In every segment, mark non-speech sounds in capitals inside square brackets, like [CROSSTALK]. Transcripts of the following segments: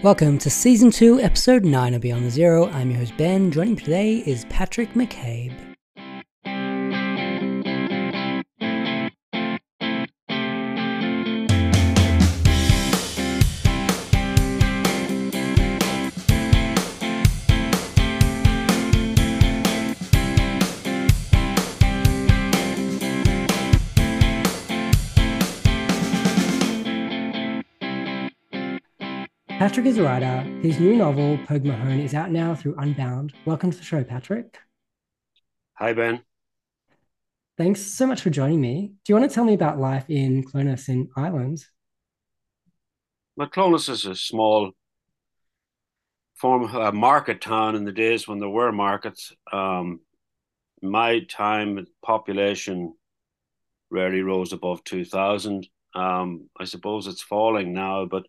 Welcome to Season 2, Episode 9 of Beyond the Zero. I'm your host Ben. Joining me today is Patrick McCabe. Patrick is a writer. His new novel, Pogue Mahone, is out now through Unbound. Welcome to the show, Patrick. Hi, Ben. Thanks so much for joining me. Do you want to tell me about life in Clones in Ireland? Well, Clones is a small form uh, market town in the days when there were markets. Um, my time, population rarely rose above 2,000. Um, I suppose it's falling now, but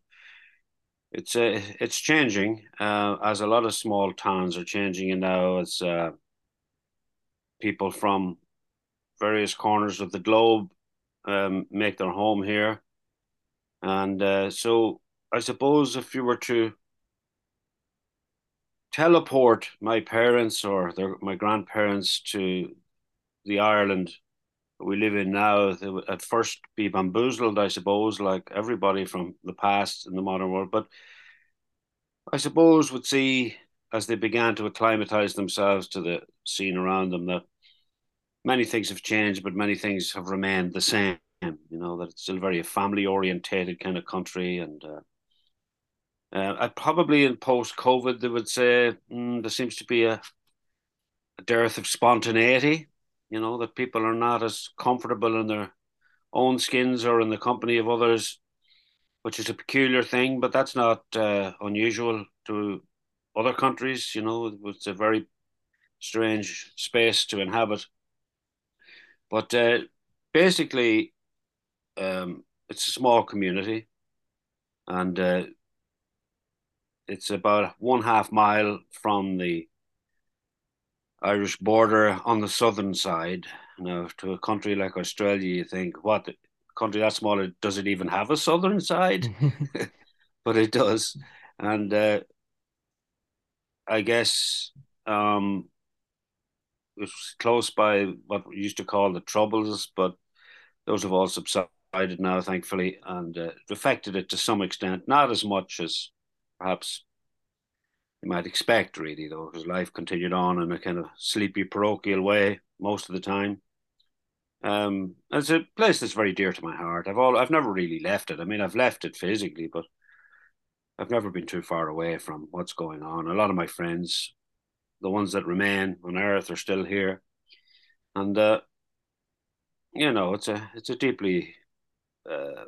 it's uh, it's changing uh, as a lot of small towns are changing and now as uh, people from various corners of the globe um, make their home here. And uh, so i suppose if you were to teleport my parents or their, my grandparents to the ireland we live in now at first be bamboozled, I suppose, like everybody from the past in the modern world. But I suppose would see as they began to acclimatize themselves to the scene around them that many things have changed, but many things have remained the same. You know that it's still very family orientated kind of country, and uh, uh, probably in post COVID they would say mm, there seems to be a, a dearth of spontaneity you know, that people are not as comfortable in their own skins or in the company of others, which is a peculiar thing, but that's not uh, unusual to other countries. You know, it's a very strange space to inhabit. But uh, basically, um, it's a small community, and uh, it's about one half mile from the Irish border on the southern side. Now, to a country like Australia, you think, what country that small does it even have a southern side? [LAUGHS] [LAUGHS] but it does, and uh, I guess um, it was close by what we used to call the Troubles, but those have all subsided now, thankfully, and uh, affected it to some extent, not as much as perhaps you might expect, really, though, because life continued on in a kind of sleepy parochial way most of the time. Um, it's a place that's very dear to my heart. I've all I've never really left it. I mean, I've left it physically, but I've never been too far away from what's going on. A lot of my friends, the ones that remain on Earth, are still here, and uh, you know, it's a it's a deeply uh,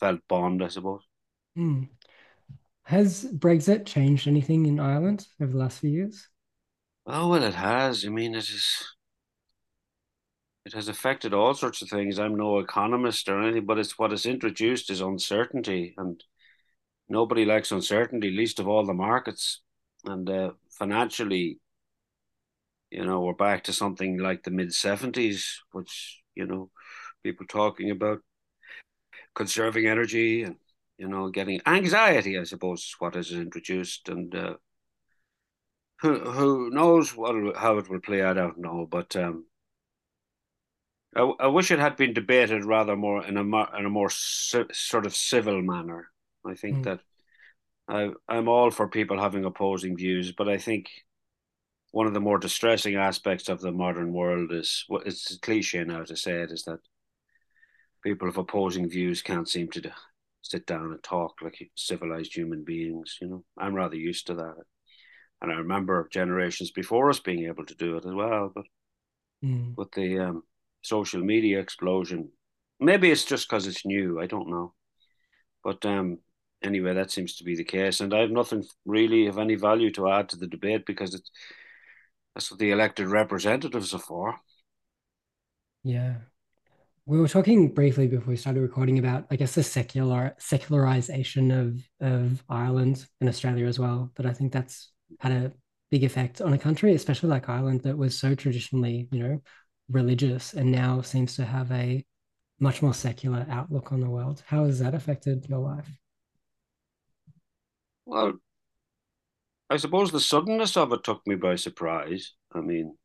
felt bond, I suppose. Mm. Has Brexit changed anything in Ireland over the last few years? Oh well, it has. I mean, it is. It has affected all sorts of things. I'm no economist or anything, but it's what it's introduced is uncertainty, and nobody likes uncertainty, least of all the markets. And uh, financially, you know, we're back to something like the mid '70s, which you know, people talking about conserving energy and you know, getting anxiety, I suppose, is what is introduced, and uh, who who knows what how it will play out? I don't know, but um, I, I wish it had been debated rather more in a in a more sort of civil manner. I think mm. that I I'm all for people having opposing views, but I think one of the more distressing aspects of the modern world is what it's a cliche now to say it is that people of opposing views can't seem to sit down and talk like civilized human beings. You know, I'm rather used to that, and I remember generations before us being able to do it as well. But mm. with the um, social media explosion, maybe it's just because it's new. I don't know, but um, anyway, that seems to be the case, and I have nothing really of any value to add to the debate because it's that's what the elected representatives are for. Yeah, we were talking briefly before we started recording about, I guess, the secular secularization of of Ireland and Australia as well. But I think that's had a big effect on a country, especially like Ireland, that was so traditionally, you know, religious and now seems to have a much more secular outlook on the world. How has that affected your life? Well, I suppose the suddenness of it took me by surprise. I mean,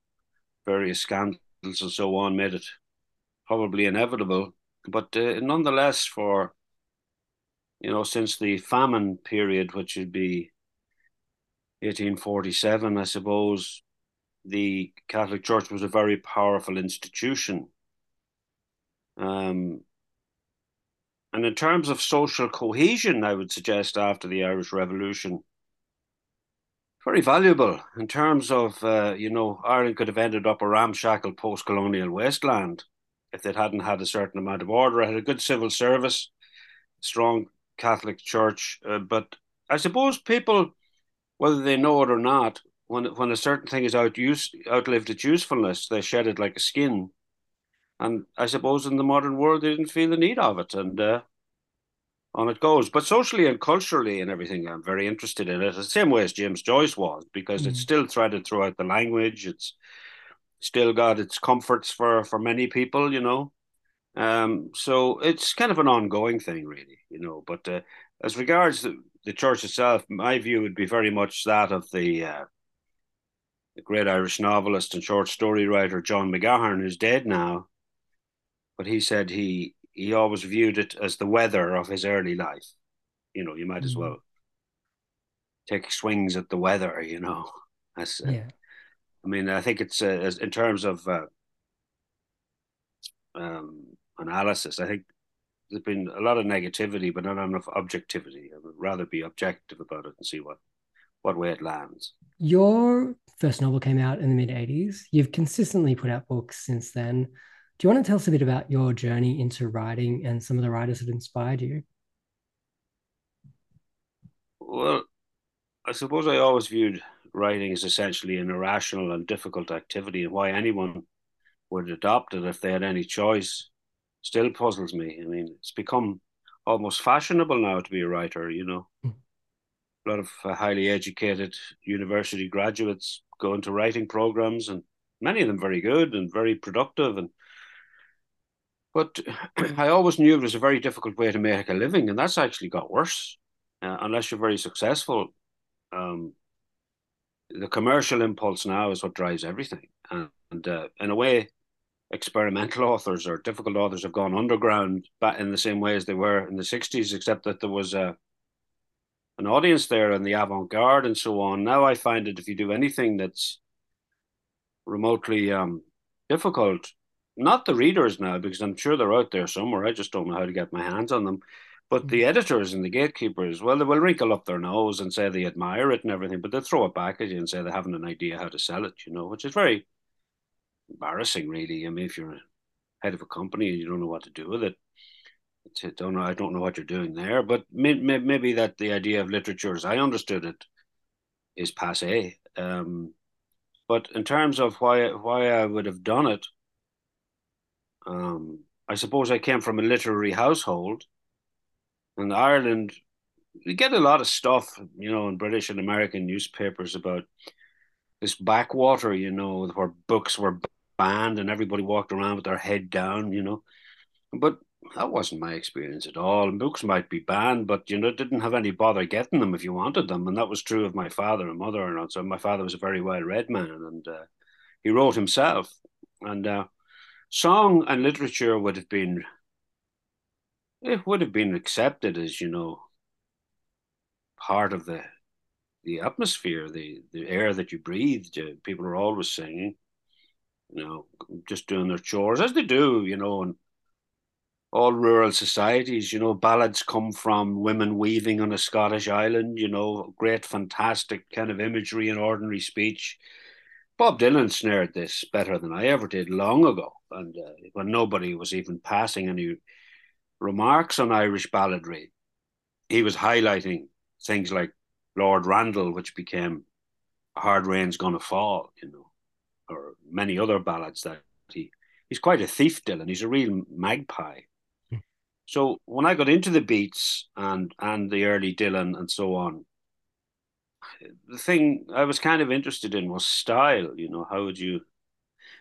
various scandals and so on made it probably inevitable, but uh, nonetheless, for you know, since the famine period, which would be 1847, I suppose, the Catholic Church was a very powerful institution. Um, and in terms of social cohesion, I would suggest after the Irish Revolution, very valuable in terms of, uh, you know, Ireland could have ended up a ramshackle post colonial wasteland if it hadn't had a certain amount of order. It had a good civil service, strong Catholic Church. Uh, but I suppose people, whether they know it or not, when when a certain thing is out use, outlived its usefulness, they shed it like a skin. And I suppose in the modern world, they didn't feel the need of it. And uh, on it goes. But socially and culturally and everything, I'm very interested in it. The same way as James Joyce was, because mm. it's still threaded throughout the language. It's still got its comforts for for many people, you know. Um, so it's kind of an ongoing thing, really, you know. But uh, as regards the, the church itself, my view would be very much that of the uh, the great Irish novelist and short story writer John McGahern, who's dead now. But he said he he always viewed it as the weather of his early life. You know, you might mm-hmm. as well take swings at the weather. You know, [LAUGHS] as uh, yeah. I mean, I think it's uh, in terms of uh, um, analysis. I think there's been a lot of negativity, but not enough objectivity. I would rather be objective about it and see what what way it lands. Your first novel came out in the mid 80s. You've consistently put out books since then. Do you want to tell us a bit about your journey into writing and some of the writers that inspired you? Well, I suppose I always viewed writing is essentially an irrational and difficult activity, and why anyone would adopt it if they had any choice still puzzles me. I mean, it's become almost fashionable now to be a writer, you know. Mm. A lot of uh, highly educated university graduates go into writing programs, and many of them very good and very productive. And but [CLEARS THROAT] I always knew it was a very difficult way to make a living, and that's actually got worse. Uh, unless you're very successful, um, the commercial impulse now is what drives everything, and, and uh, in a way, experimental authors or difficult authors have gone underground back in the same way as they were in the 60s except that there was a an audience there in the avant-garde and so on. Now i find that if you do anything that's remotely um, difficult not the readers now because i'm sure they're out there somewhere i just don't know how to get my hands on them but the mm. editors and the gatekeepers well they will wrinkle up their nose and say they admire it and everything but they throw it back at you and say they haven't an idea how to sell it you know which is very embarrassing, really. I mean, if you're head of a company and you don't know what to do with it, I don't know. I don't know what you're doing there. But may, may, maybe that the idea of literature, as I understood it, is passe. Um, but in terms of why why I would have done it, um, I suppose I came from a literary household, and Ireland. We get a lot of stuff, you know, in British and American newspapers about this backwater, you know, where books were banned and everybody walked around with their head down, you know. But that wasn't my experience at all. Books might be banned, but you know, didn't have any bother getting them if you wanted them, and that was true of my father and mother. And so my father was a very well read man, and uh, he wrote himself. And uh, song and literature would have been, it would have been accepted as you know, part of the the atmosphere, the the air that you breathed. People are always singing you know, just doing their chores as they do, you know, and all rural societies, you know, ballads come from women weaving on a Scottish island, you know, great, fantastic kind of imagery and ordinary speech. Bob Dylan snared this better than I ever did long ago, and uh, when nobody was even passing any remarks on Irish balladry, he was highlighting things like Lord Randall, which became Hard Rain's Gonna Fall, you know or many other ballads that he he's quite a thief, Dylan. He's a real magpie. Hmm. So when I got into the beats and and the early Dylan and so on, the thing I was kind of interested in was style. You know, how would you?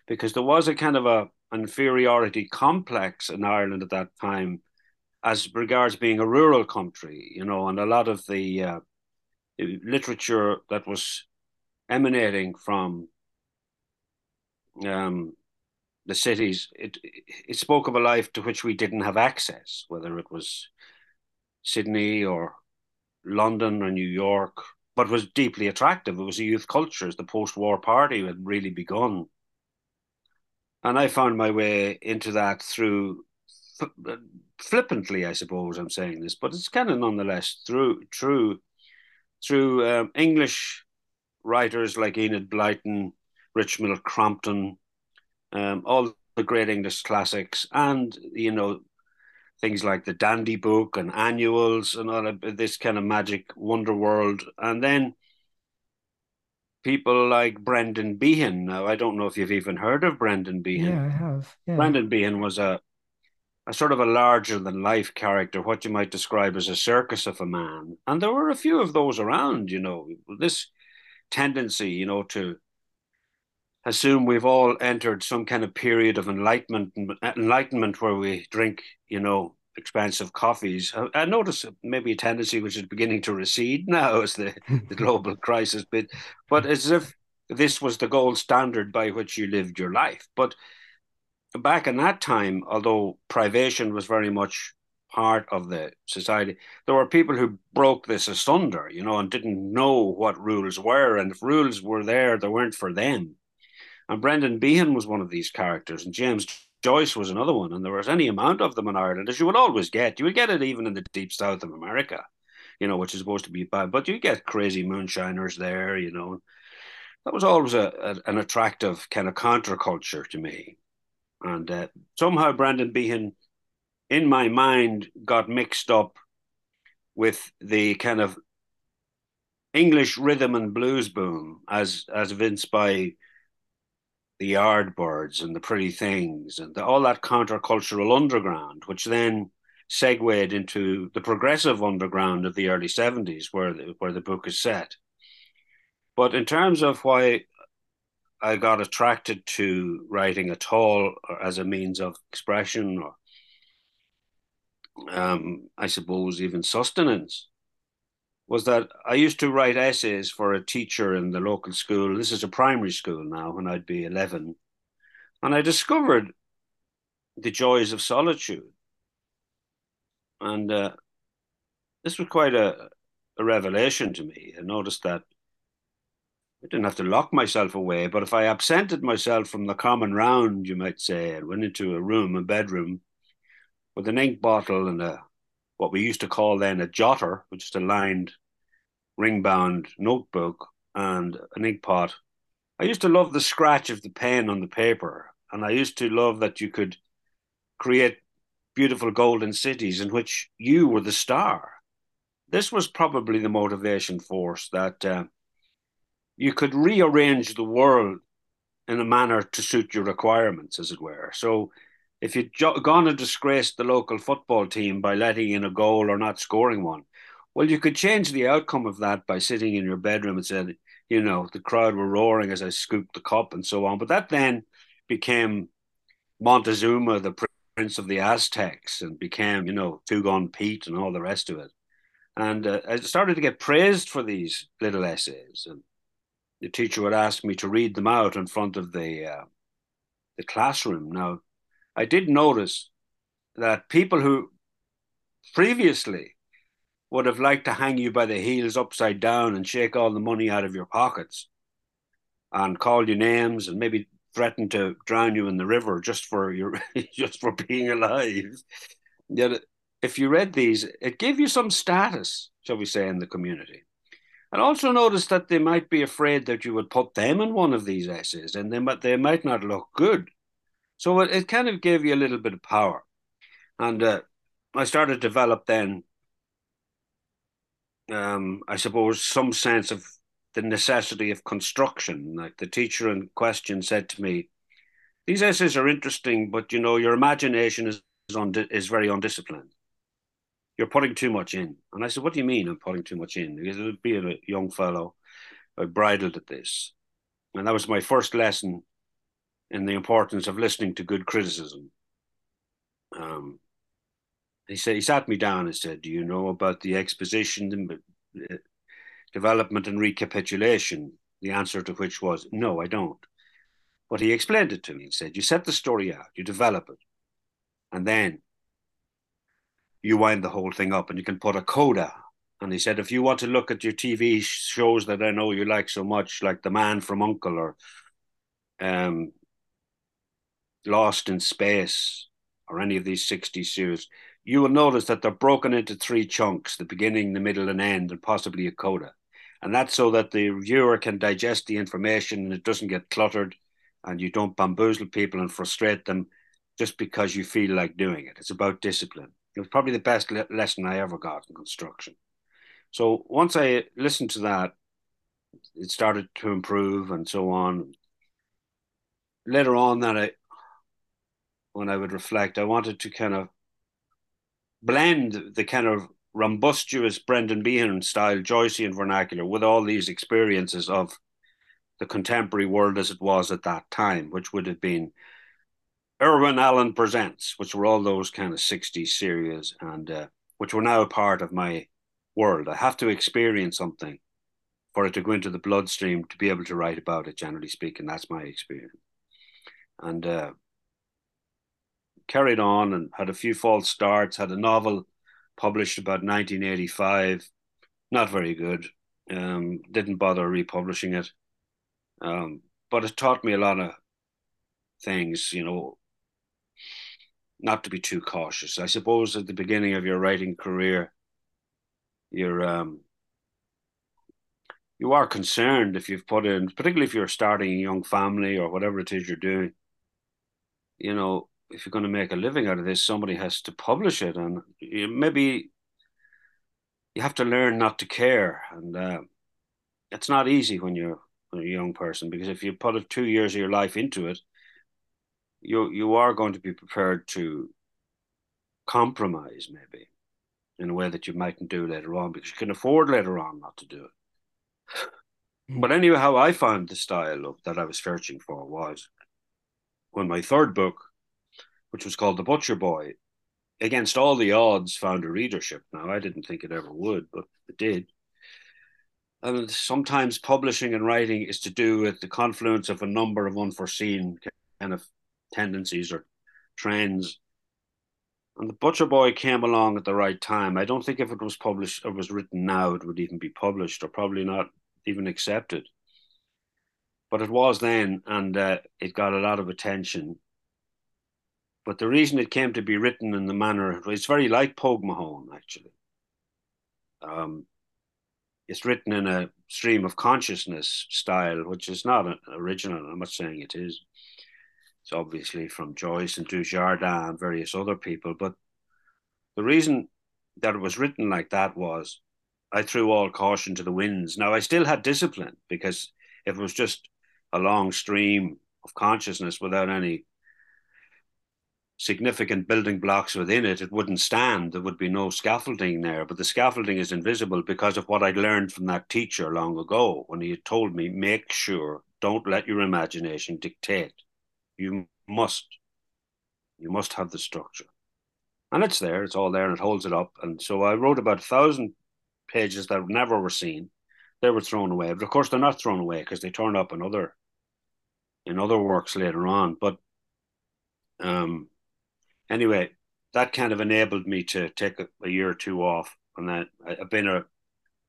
Because there was a kind of a inferiority complex in Ireland at that time, as regards being a rural country. You know, and a lot of the uh, literature that was emanating from um, the cities. It it spoke of a life to which we didn't have access, whether it was Sydney or London or New York, but was deeply attractive. It was a youth culture. As the post-war party had really begun, and I found my way into that through flippantly, I suppose I'm saying this, but it's kind of nonetheless through through through um, English writers like Enid Blyton, Richmal Crompton, um, all the great English classics, and you know things like the Dandy Book and annuals and all of this kind of magic wonder world, and then people like Brendan Behan. Now, I don't know if you've even heard of Brendan Behan. Yeah, I have. Yeah. Brendan Behan was a a sort of a larger than life character, what you might describe as a circus of a man. And there were a few of those around, you know, this tendency, you know, to assume we've all entered some kind of period of enlightenment enlightenment where we drink, you know, expensive coffees. I, notice maybe a tendency which is beginning to recede [LAUGHS] now as the, [LAUGHS] the global crisis bit, but as if this was the gold standard by which you lived your life. But back in that time, although privation was very much part of the society, there were people who broke this asunder, you know, and didn't know what rules were. And if rules were there, they weren't for them. And Brendan Behan was one of these characters, and James Joyce was another one. And there was any amount of them in Ireland, as you would always get. You would get it even in the deep south of America, you know, which is supposed to be bad. But you get crazy moonshiners there, you know. That was always a, a an attractive kind of counterculture to me. And uh, somehow Brendan Behan, in my mind, got mixed up with the kind of English rhythm and blues boom, as as evinced by the Yardbirds and the Pretty Things and the, all that countercultural underground, which then segued into the progressive underground of the early seventies, where the, where the book is set. But in terms of why I got attracted to writing at all as a means of expression or um, I suppose even sustenance was that I used to write essays for a teacher in the local school. This is a primary school now when I'd be 11. And I discovered the joys of solitude. And uh, this was quite a, a revelation to me. I noticed that I didn't have to lock myself away, but if I absented myself from the common round, you might say, and went into a room, a bedroom, with an ink bottle and a what we used to call then a jotter, which is a lined ring-bound notebook and an ink pot. I used to love the scratch of the pen on the paper, and I used to love that you could create beautiful golden cities in which you were the star. This was probably the motivation force that uh, you could rearrange the world in a manner to suit your requirements, as it were. So if you'd gone and disgraced the local football team by letting in a goal or not scoring one, well, you could change the outcome of that by sitting in your bedroom and said, you know, the crowd were roaring as I scooped the cup and so on. But that then became Montezuma, the prince of the Aztecs, and became, you know, Two Pete and all the rest of it. And uh, I started to get praised for these little essays. And the teacher would ask me to read them out in front of the uh, the classroom. Now, I did notice that people who previously would have liked to hang you by the heels upside down and shake all the money out of your pockets and call you names and maybe threaten to drown you in the river just for your [LAUGHS] just for being alive. Yet if you read these, it gave you some status, shall we say, in the community. And also notice that they might be afraid that you would put them in one of these essays and they might, they might not look good. So it, it kind of gave you a little bit of power. And uh, I started to develop then, um, I suppose, some sense of the necessity of construction. Like the teacher in question said to me, these essays are interesting, but you know, your imagination is, is, is very undisciplined you're putting too much in. And I said, what do you mean I'm putting too much in? Because being a young fellow, I bridled at this. And that was my first lesson in the importance of listening to good criticism. Um, he said he sat me down and said, "Do you know about the exposition? Uh, development and recapitulation? The answer to which was no, I don't. But he explained it to me. He said, You set the story out, you develop it, and then you wind the whole thing up and you can put a coda. And he said, if you want to look at your TV shows that I know you like so much, like The Man from Uncle or um, Lost in Space or any of these 60 series, you will notice that they're broken into three chunks the beginning, the middle, and end, and possibly a coda. And that's so that the viewer can digest the information and it doesn't get cluttered and you don't bamboozle people and frustrate them just because you feel like doing it. It's about discipline. It was probably the best le- lesson I ever got in construction. So once I listened to that, it started to improve and so on. Later on, that I, when I would reflect, I wanted to kind of blend the kind of rumbustious Brendan Behan style Joycean vernacular with all these experiences of the contemporary world as it was at that time, which would have been Irwin Allen Presents, which were all those kind of 60s series and uh, which were now a part of my world. I have to experience something for it to go into the bloodstream to be able to write about it, generally speaking. That's my experience. And uh, carried on and had a few false starts, had a novel published about 1985, not very good. Um, didn't bother republishing it. Um, but it taught me a lot of things, you know, not to be too cautious. I suppose at the beginning of your writing career, you're um, you are concerned if you've put in, particularly if you're starting a young family or whatever it is you're doing. You know, if you're going to make a living out of this, somebody has to publish it, and you, maybe you have to learn not to care, and uh, it's not easy when you're a young person because if you put two years of your life into it, you you are going to be prepared to compromise maybe in a way that you mightn't do later on because you can afford later on not to do it. Mm. But anyway, how I found the style of, that I was searching for was when my third book, which was called The Butcher Boy, against all the odds, found a readership. Now, I didn't think it ever would, but it did. And sometimes publishing and writing is to do with the confluence of a number of unforeseen kind of tendencies or trends. And the Butcher Boy came along at the right time. I don't think if it was published or was written now, it would even be published or probably not even accepted. But it was then, and uh, it got a lot of attention. But the reason it came to be written in the manner it's very like Pogue Mahone, actually. Um, it's written in a stream of consciousness style, which is not original. I'm not saying it is. It's obviously from Joyce and Dujardin and various other people. But the reason that it was written like that was I threw all caution to the winds. Now, I still had discipline because it was just a long stream of consciousness without any significant building blocks within it, it wouldn't stand. There would be no scaffolding there. But the scaffolding is invisible because of what I'd learned from that teacher long ago when he had told me, make sure, don't let your imagination dictate you must, you must have the structure. And it's there, it's all there, and it holds it up. And so I wrote about a thousand pages that never were seen. They were thrown away, but of course they're not thrown away because they turn up in other in other works later on. But um, anyway, that kind of enabled me to take a, a year or two off, and that I've been a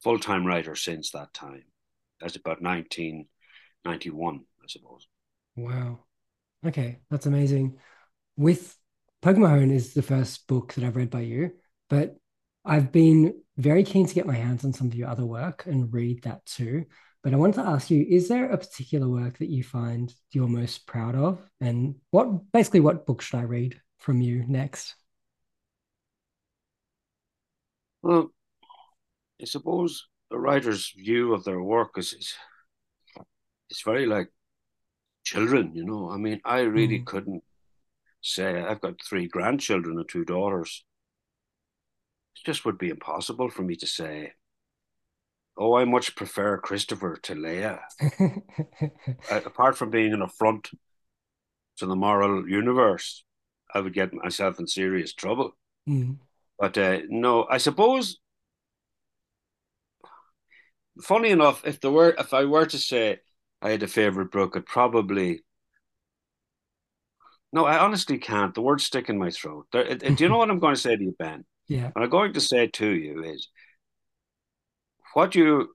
full time writer since that time. That's about nineteen ninety one, I suppose. Wow. Okay, that's amazing. With Pogue Mahone is the first book that I've read by you, but I've been very keen to get my hands on some of your other work and read that too. But I wanted to ask you, is there a particular work that you find you're most proud of? And what basically what book should I read from you next? Well, I suppose a writer's view of their work is, is it's very like children, you know. I mean, I really mm. couldn't say I've got three grandchildren and two daughters. It just would be impossible for me to say, oh, I much prefer Christopher to Leia. [LAUGHS] apart from being an affront to the moral universe, I would get myself in serious trouble. Mm. But uh, no, I suppose funny enough, if there were, if I were to say I had a favorite book, it probably. No, I honestly can't. The words stick in my throat. There, it, it, do you know what I'm going to say to you, Ben? Yeah. What I'm going to say to you is what you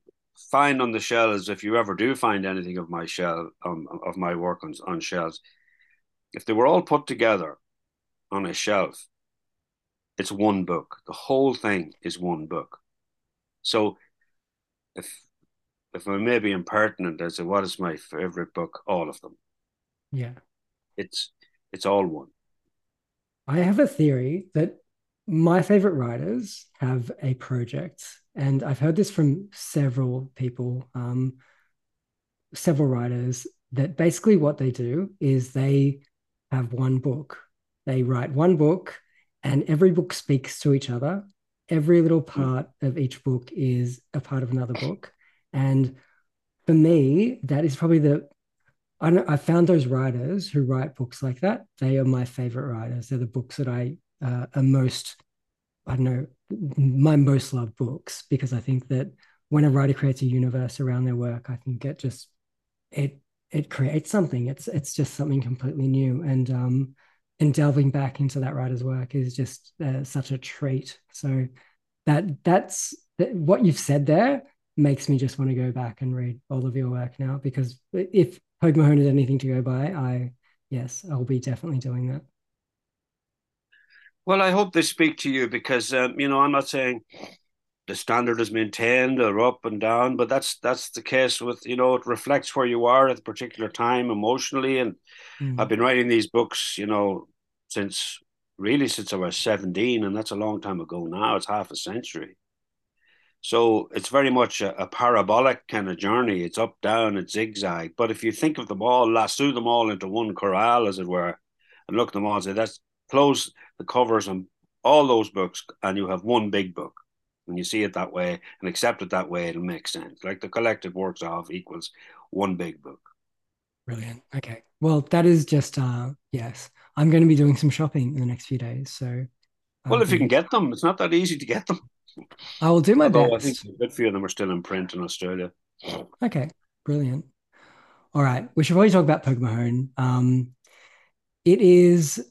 find on the shelves, if you ever do find anything of my shell um, of my work on, on shelves, if they were all put together on a shelf, it's one book. The whole thing is one book. So if if I may be impertinent, I say, what is my favorite book? All of them. Yeah. It's it's all one. I have a theory that my favorite writers have a project, and I've heard this from several people, um, several writers, that basically what they do is they have one book. They write one book, and every book speaks to each other. Every little hmm. part of each book is a part of another book. And for me, that is probably the I I found those writers who write books like that. They are my favorite writers. They're the books that I uh, are most, I don't know, my most loved books because I think that when a writer creates a universe around their work, I think it just it it creates something. It's it's just something completely new, and um, and delving back into that writer's work is just uh, such a treat. So that that's that, what you've said there makes me just want to go back and read all of your work now because if Pogue Mahone is anything to go by, I yes, I'll be definitely doing that. Well, I hope they speak to you because um, you know I'm not saying the standard is maintained or up and down, but that's that's the case with you know it reflects where you are at a particular time emotionally. And mm. I've been writing these books, you know, since really since I was 17, and that's a long time ago now. It's half a century. So it's very much a, a, parabolic kind of journey. It's up, down, it's zigzag. But if you think of them all, lasso them all into one corral, as it were, and look them all and say, that's close the covers on all those books, and you have one big book. When you see it that way and accept it that way, it'll make sense. Like the collected works of equals one big book. Brilliant. Okay. Well, that is just uh yes. I'm going to be doing some shopping in the next few days. So Well, if you can get them, it's not that easy to get them. I will do my Although best. I think a good few of them are still in print in Australia. Okay, brilliant. All right, we should probably talk about Mahone. Um, it is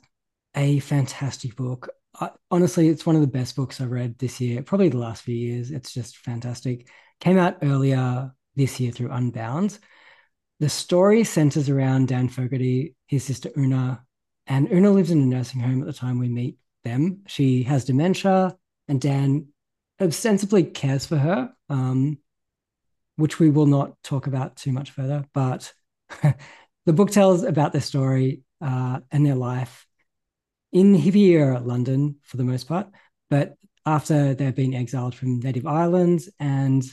a fantastic book. I, honestly, it's one of the best books I've read this year, probably the last few years. It's just fantastic. Came out earlier this year through Unbound. The story centers around Dan Fogarty, his sister Una, and Una lives in a nursing home at the time we meet them. She has dementia, and Dan ostensibly cares for her, um, which we will not talk about too much further. But [LAUGHS] the book tells about their story uh, and their life in era London for the most part, but after they've been exiled from native islands and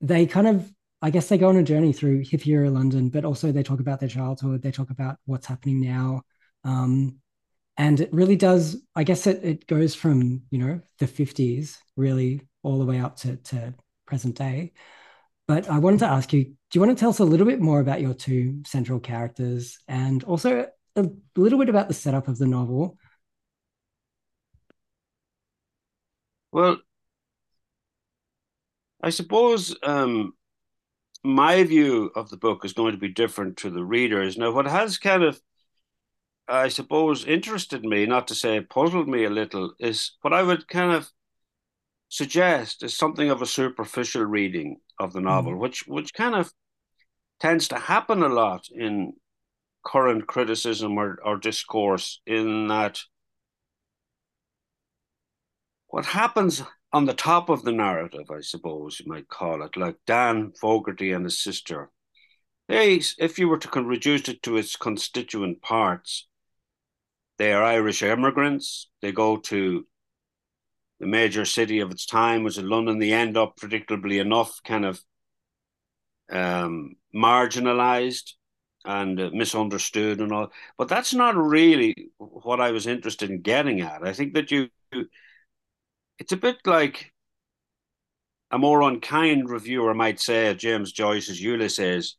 they kind of I guess they go on a journey through hippie London, but also they talk about their childhood. They talk about what's happening now. Um, and it really does i guess it, it goes from you know the 50s really all the way up to, to present day but i wanted to ask you do you want to tell us a little bit more about your two central characters and also a little bit about the setup of the novel well i suppose um, my view of the book is going to be different to the readers now what has kind of I suppose, interested me, not to say puzzled me a little, is what I would kind of suggest is something of a superficial reading of the novel, mm. which which kind of tends to happen a lot in current criticism or, or discourse, in that what happens on the top of the narrative, I suppose you might call it, like Dan Fogarty and his sister. They, if you were to reduce it to its constituent parts, they are Irish immigrants. They go to the major city of its time, which is London. They end up, predictably enough, kind of um, marginalized and uh, misunderstood and all. But that's not really what I was interested in getting at. I think that you, it's a bit like a more unkind reviewer might say, James Joyce's Ulysses.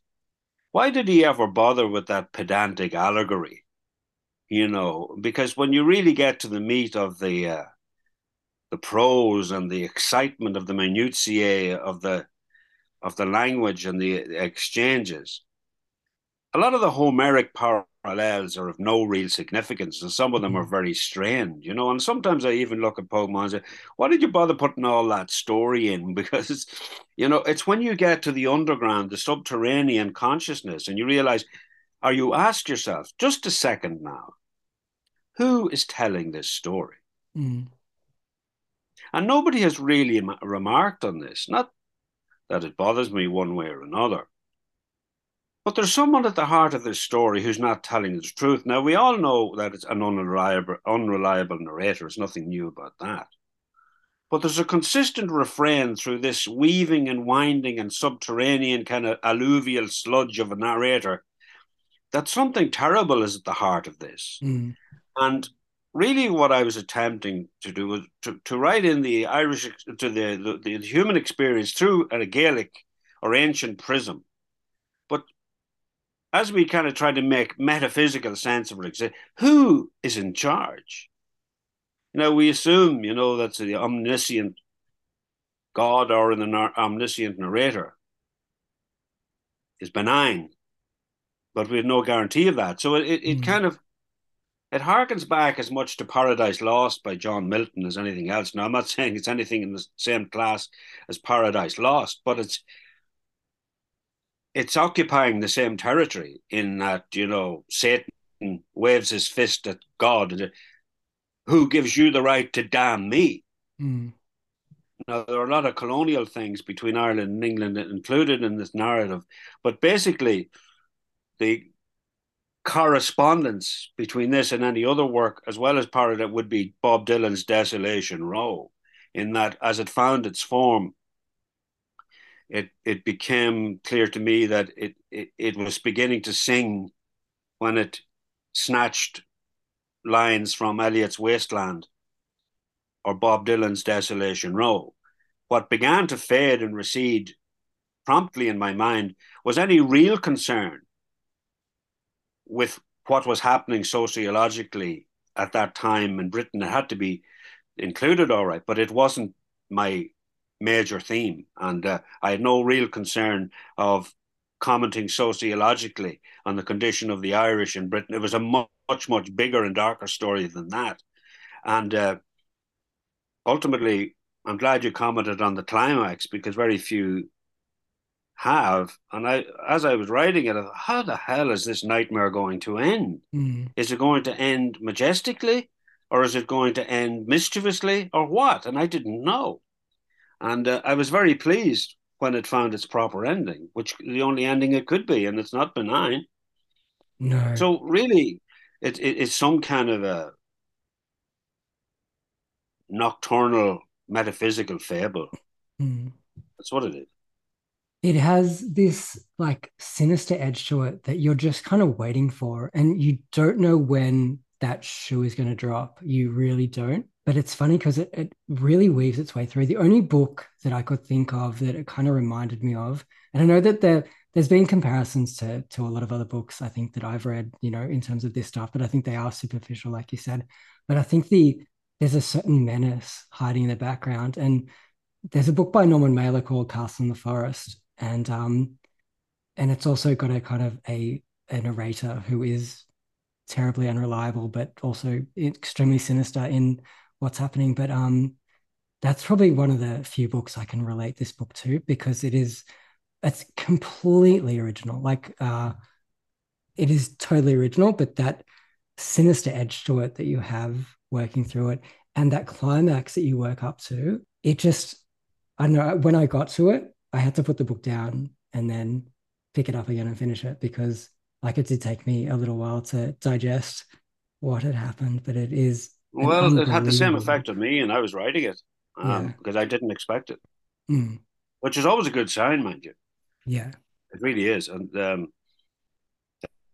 Why did he ever bother with that pedantic allegory? you know, because when you really get to the meat of the uh, the prose and the excitement of the minutiae of the of the language and the exchanges, a lot of the Homeric parallels are of no real significance, and some of them are mm-hmm. very strained, you know. And sometimes I even look at Pogue Mahone and say, "Why did you bother putting all that story in?" [LAUGHS] Because, you know, it's when you get to the underground, the subterranean consciousness, and you realize, or you ask yourself, just a second now, who is telling this story? Mm. And nobody has really remarked on this. Not that it bothers me one way or another. But there's someone at the heart of this story who's not telling the truth. Now, we all know that it's an unreliable, unreliable narrator. There's nothing new about that. But there's a consistent refrain through this weaving and winding and subterranean kind of alluvial sludge of a narrator that something terrible is at the heart of this. Mm. And really what I was attempting to do was to, to write in the Irish to the, the, the human experience through a Gaelic or ancient prism. As we kind of try to make metaphysical sense of it, who is in charge? Now we assume, you know, that's the omniscient God or in the omniscient narrator is benign, but we have no guarantee of that. So it, it, it mm. kind of it harkens back as much to Paradise Lost by John Milton as anything else. Now, I'm not saying it's anything in the same class as Paradise Lost, but it's it's occupying the same territory in that you know Satan waves his fist at God who gives you the right to damn me? Mm. Now there are a lot of colonial things between Ireland and England included in this narrative, but basically the correspondence between this and any other work, as well as part of it, would be Bob Dylan's Desolation Row, in that as it found its form, it it became clear to me that it, it, it was beginning to sing when it snatched lines from Eliot's Wasteland or Bob Dylan's Desolation Row. What began to fade and recede promptly in my mind was any real concern with what was happening sociologically at that time in Britain. It had to be included, all right, but it wasn't my major theme. And uh, I had no real concern of commenting sociologically on the condition of the Irish in Britain. It was a much, much bigger and darker story than that. And uh, ultimately, I'm glad you commented on the climax because very few have. And I, as I was writing it, I thought, how the hell is this nightmare going to end? Mm. Is it going to end majestically, or is it going to end mischievously, or what? And I didn't know. And uh, I was very pleased when it found its proper ending, which the only ending it could be, and it's not benign. No. So really, it, it it's some kind of a nocturnal metaphysical fable. Mm. That's what it is it has this like sinister edge to it that you're just kind of waiting for and you don't know when that shoe is going to drop you really don't but it's funny because it, it really weaves its way through. The only book that i could think of that it kind of reminded me of and i know that there there's been comparisons to to a lot of other books i think that i've read you know in terms of this stuff but i think they are superficial like you said. But i think the there's a certain menace hiding in the background and there's a book by norman mailer called castle in the forest and um, and it's also got a kind of a a narrator who is terribly unreliable, but also extremely sinister in what's happening. But um, that's probably one of the few books I can relate this book to because it is it's completely original. Like uh, it is totally original, but that sinister edge to it that you have working through it, and that climax that you work up to, it just I don't know when I got to it, I had to put the book down and then pick it up again and finish it because like it did take me a little while to digest what had happened, but it is well, it had the same effect on me, and I was writing it um, yeah. because I didn't expect it, mm. which is always a good sign, mind you. Yeah, it really is, and um,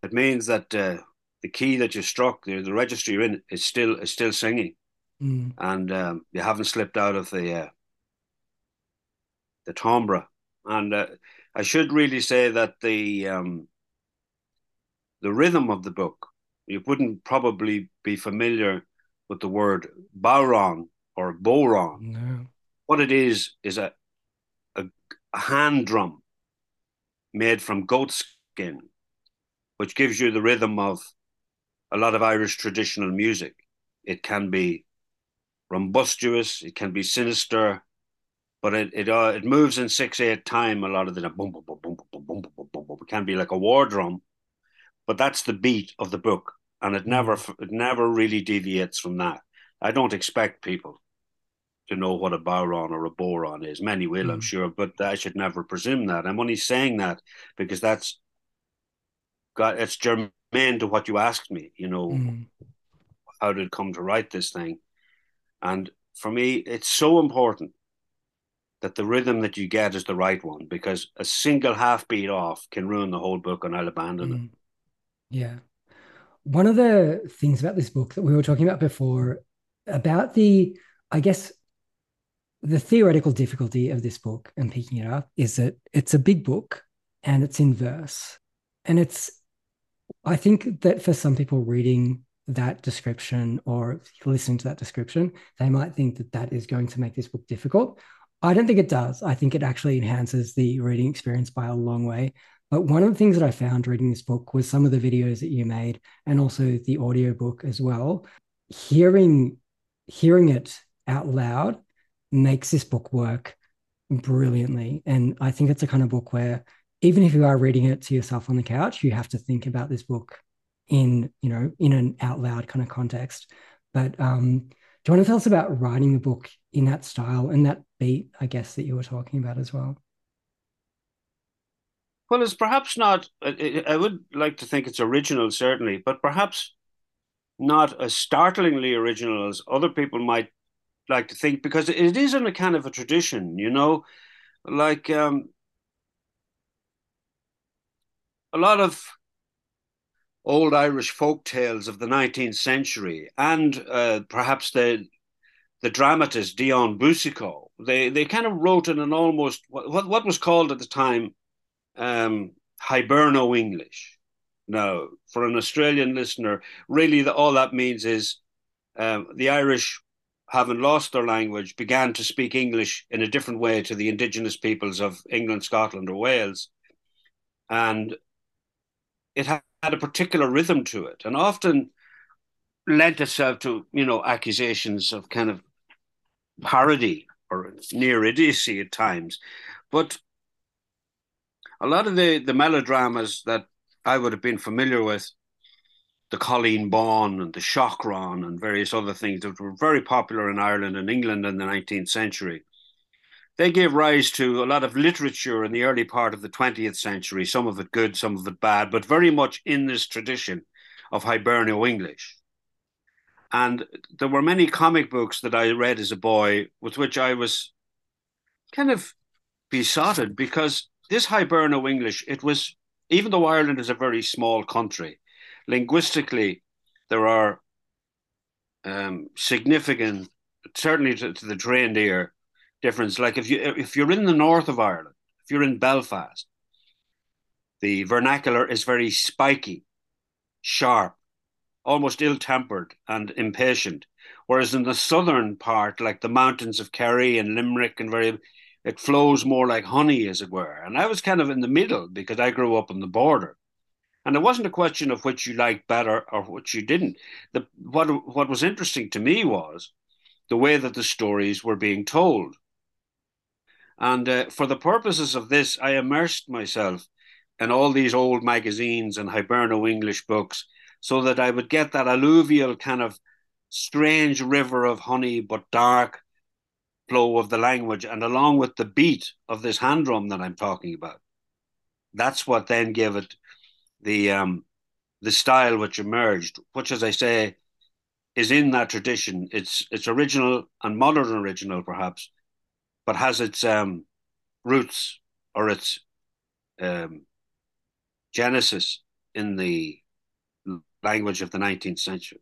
it means that uh, the key that you struck, the, the registry you're in, is still is still singing, mm. and um, you haven't slipped out of the uh, the timbre and uh, I should really say that the um, the rhythm of the book, you wouldn't probably be familiar with the word bodhrán or bodhrán. No. What it is is a, a a hand drum made from goat skin, which gives you the rhythm of a lot of Irish traditional music. It can be rumbustious, it can be sinister, but it it uh, it moves in six eight time. A lot of the boom boom boom boom boom boom boom boom boom. It can be like a war drum, but that's the beat of the book, and it never it never really deviates from that. I don't expect people to know what a bodhrán or a boron is. Many will, mm. I'm sure, but I should never presume that. I'm only saying that because that's got it's germane to what you asked me. You know, mm. how did it come to write this thing? And for me, it's so important that the rhythm that you get is the right one because a single half beat off can ruin the whole book and I'll abandon mm. it. Yeah. One of the things about this book that we were talking about before about the, I guess, the theoretical difficulty of this book and picking it up is that it's a big book and it's in verse. And it's, I think that for some people reading that description or listening to that description, they might think that that is going to make this book difficult. I don't think it does. I think it actually enhances the reading experience by a long way. But one of the things that I found reading this book was some of the videos that you made and also the audiobook as well. Hearing hearing it out loud makes this book work brilliantly. And I think it's a kind of book where even if you are reading it to yourself on the couch, you have to think about this book in, you know, in an out loud kind of context. But um, do you want to tell us about writing the book in that style and that beat, I guess, that you were talking about as well? Well, it's perhaps not, I would like to think it's original, certainly, but perhaps not as startlingly original as other people might like to think because it is in a kind of a tradition, you know, like um, a lot of old Irish folk tales of the 19th century and uh, perhaps the the dramatist Dion Boucicault. They they kind of wrote in an almost what what was called at the time um, Hiberno English. Now, for an Australian listener, really the, all that means is um, the Irish having lost their language, began to speak English in a different way to the indigenous peoples of England, Scotland, or Wales. And it had a particular rhythm to it, and often lent itself to, you know, accusations of kind of parody or near idiocy at times. But a lot of the, the melodramas that I would have been familiar with the Colleen Bawn and the Shaughraun and various other things that were very popular in Ireland and England in the 19th century. They gave rise to a lot of literature in the early part of the 20th century, some of it good, some of it bad, but very much in this tradition of Hiberno English. And there were many comic books that I read as a boy with which I was kind of besotted because this Hiberno English, it was, even though Ireland is a very small country, linguistically, there are um, significant, certainly to, to, the trained ear, difference. Like if you if you're in the north of Ireland, if you're in Belfast, the vernacular is very spiky, sharp, almost ill-tempered and impatient. Whereas in the southern part, like the mountains of Kerry and Limerick and very it flows more like honey, as it were. And I was kind of in the middle because I grew up on the border. And it wasn't a question of which you liked better or which you didn't. The, what, what was interesting to me was the way that the stories were being told. And uh, for the purposes of this, I immersed myself in all these old magazines and Hiberno English books so that I would get that alluvial kind of strange river of honey but dark flow of the language and along with the beat of this hand drum that I'm talking about. That's what then gave it the um, the style which emerged, which, as I say, is in that tradition. It's it's original and modern original, perhaps, but has its um, roots or its um, genesis in the language of the 19th century.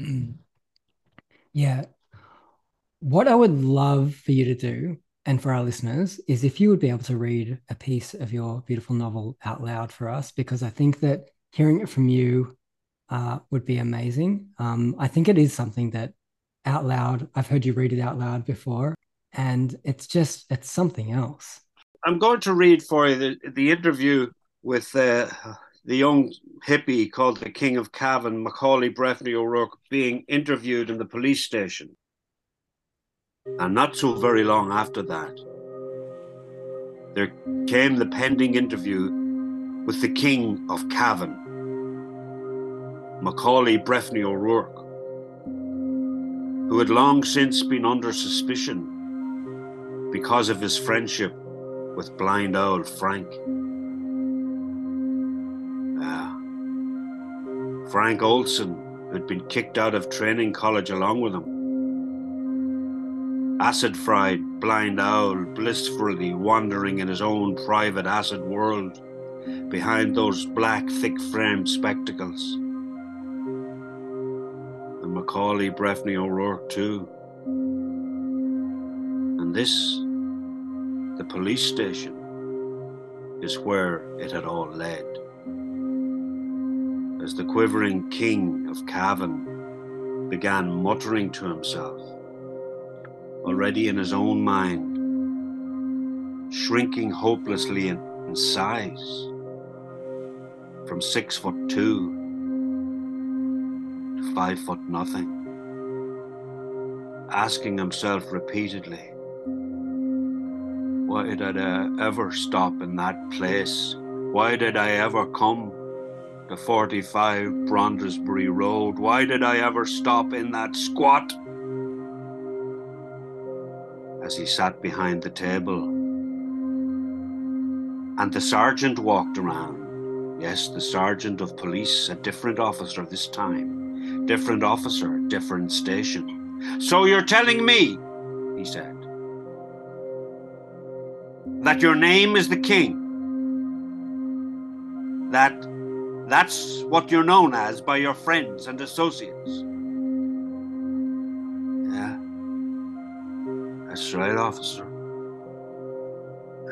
Mm. Yeah. What I would love for you to do and for our listeners is if you would be able to read a piece of your beautiful novel out loud for us, because I think that hearing it from you uh, would be amazing. Um, I think it is something that out loud, I've heard you read it out loud before, and it's just, it's something else. I'm going to read for you the, the interview with uh, the young hippie called the King of Cavan, Macaulay Breffney O'Rourke, being interviewed in the police station. And not so very long after that, there came the pending interview with the King of Cavan, Macaulay Breffney O'Rourke, who had long since been under suspicion because of his friendship with blind old Frank. Ah, Frank Olson, who'd been kicked out of training college along with him. Acid fried, blind owl, blissfully wandering in his own private acid world behind those black, thick framed spectacles. And Macaulay Breffney O'Rourke, too. And this, the police station, is where it had all led as the quivering king of Cavan began muttering to himself, already in his own mind, shrinking hopelessly in, in size from six foot two to five foot nothing, asking himself repeatedly, why did I ever stop in that place? Why did I ever come the 45 Brondesbury Road. Why did I ever stop in that squat? As he sat behind the table. And the sergeant walked around. Yes, the sergeant of police, a different officer this time. Different officer, different station. So you're telling me, he said, that your name is the king? That that's what you're known as by your friends and associates. That's right, officer.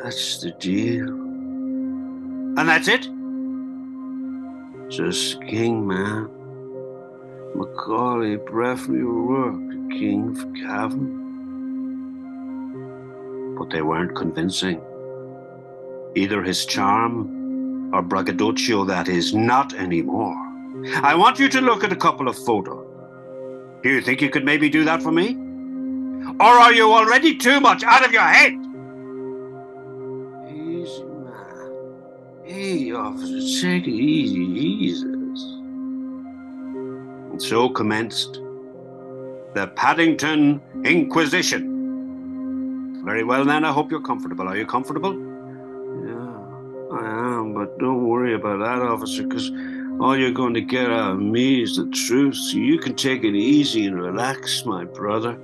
That's the deal. And that's it? Just king, man. Macaulay O'Rourke, the king of Cavan. But they weren't convincing. Either his charm or braggadocio that is, not anymore. I want you to look at a couple of photos. Do you think you could maybe do that for me? Or are you already too much out of your head? Easy, man. Hey, officer, take it easy, Jesus. And so commenced the Paddington Inquisition. Very well, then, I hope you're comfortable. Are you comfortable? Yeah, I am, but don't worry about that, officer, because all you're going to get out of me is the truth. So you can take it easy and relax, my brother,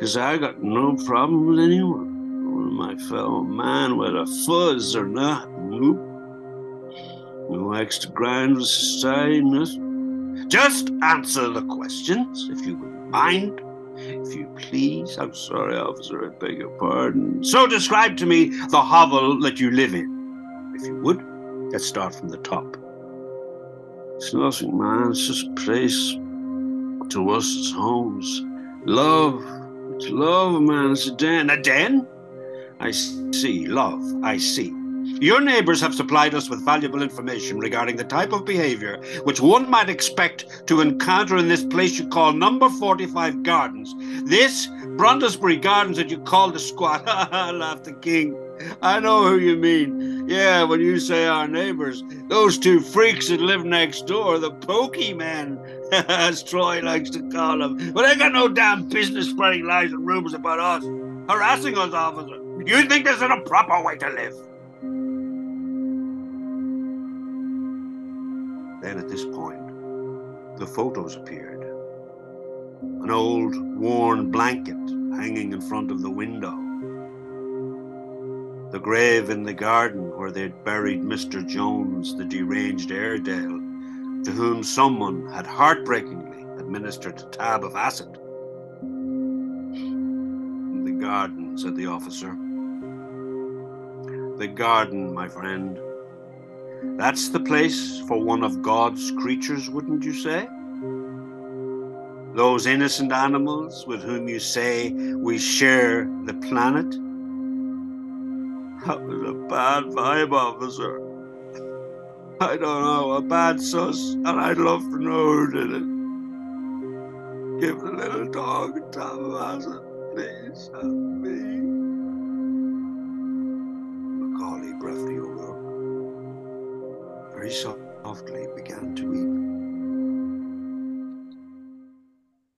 because I got no problem with anyone. One of my fellow man, whether fuzz or not. Nope. No extra grind with society, nothing. Just answer the questions, if you would mind. If you please. I'm sorry, officer, I beg your pardon. So describe to me the hovel that you live in, if you would. Let's start from the top. It's nothing, man. It's just a place. To us, it's homes. Love. It's love, man. It's a den. A den? I see. Love. I see. Your neighbors have supplied us with valuable information regarding the type of behavior which one might expect to encounter in this place you call number 45 Gardens. This Brondesbury Gardens that you call the squat. [LAUGHS] laughed the king. I know who you mean. Yeah, when you say our neighbors, those two freaks that live next door, the pokeymen, [LAUGHS] as Troy likes to call them. But they got no damn business spreading lies and rumors about us, harassing us, officer. You think this is a proper way to live? Then at this point, the photos appeared. An old, worn blanket hanging in front of the window. The grave in the garden where they'd buried Mr. Jones, the deranged Airedale, to whom someone had heartbreakingly administered a tab of acid. The garden, said the officer. The garden, my friend. That's the place for one of God's creatures, wouldn't you say? Those innocent animals with whom you say we share the planet? That was a bad vibe, officer. I don't know, a bad sus, and I'd love to know who did it. Give the little dog a acid, please. Help me. Macaulay Breffney O'Rourke. Very softly began to weep.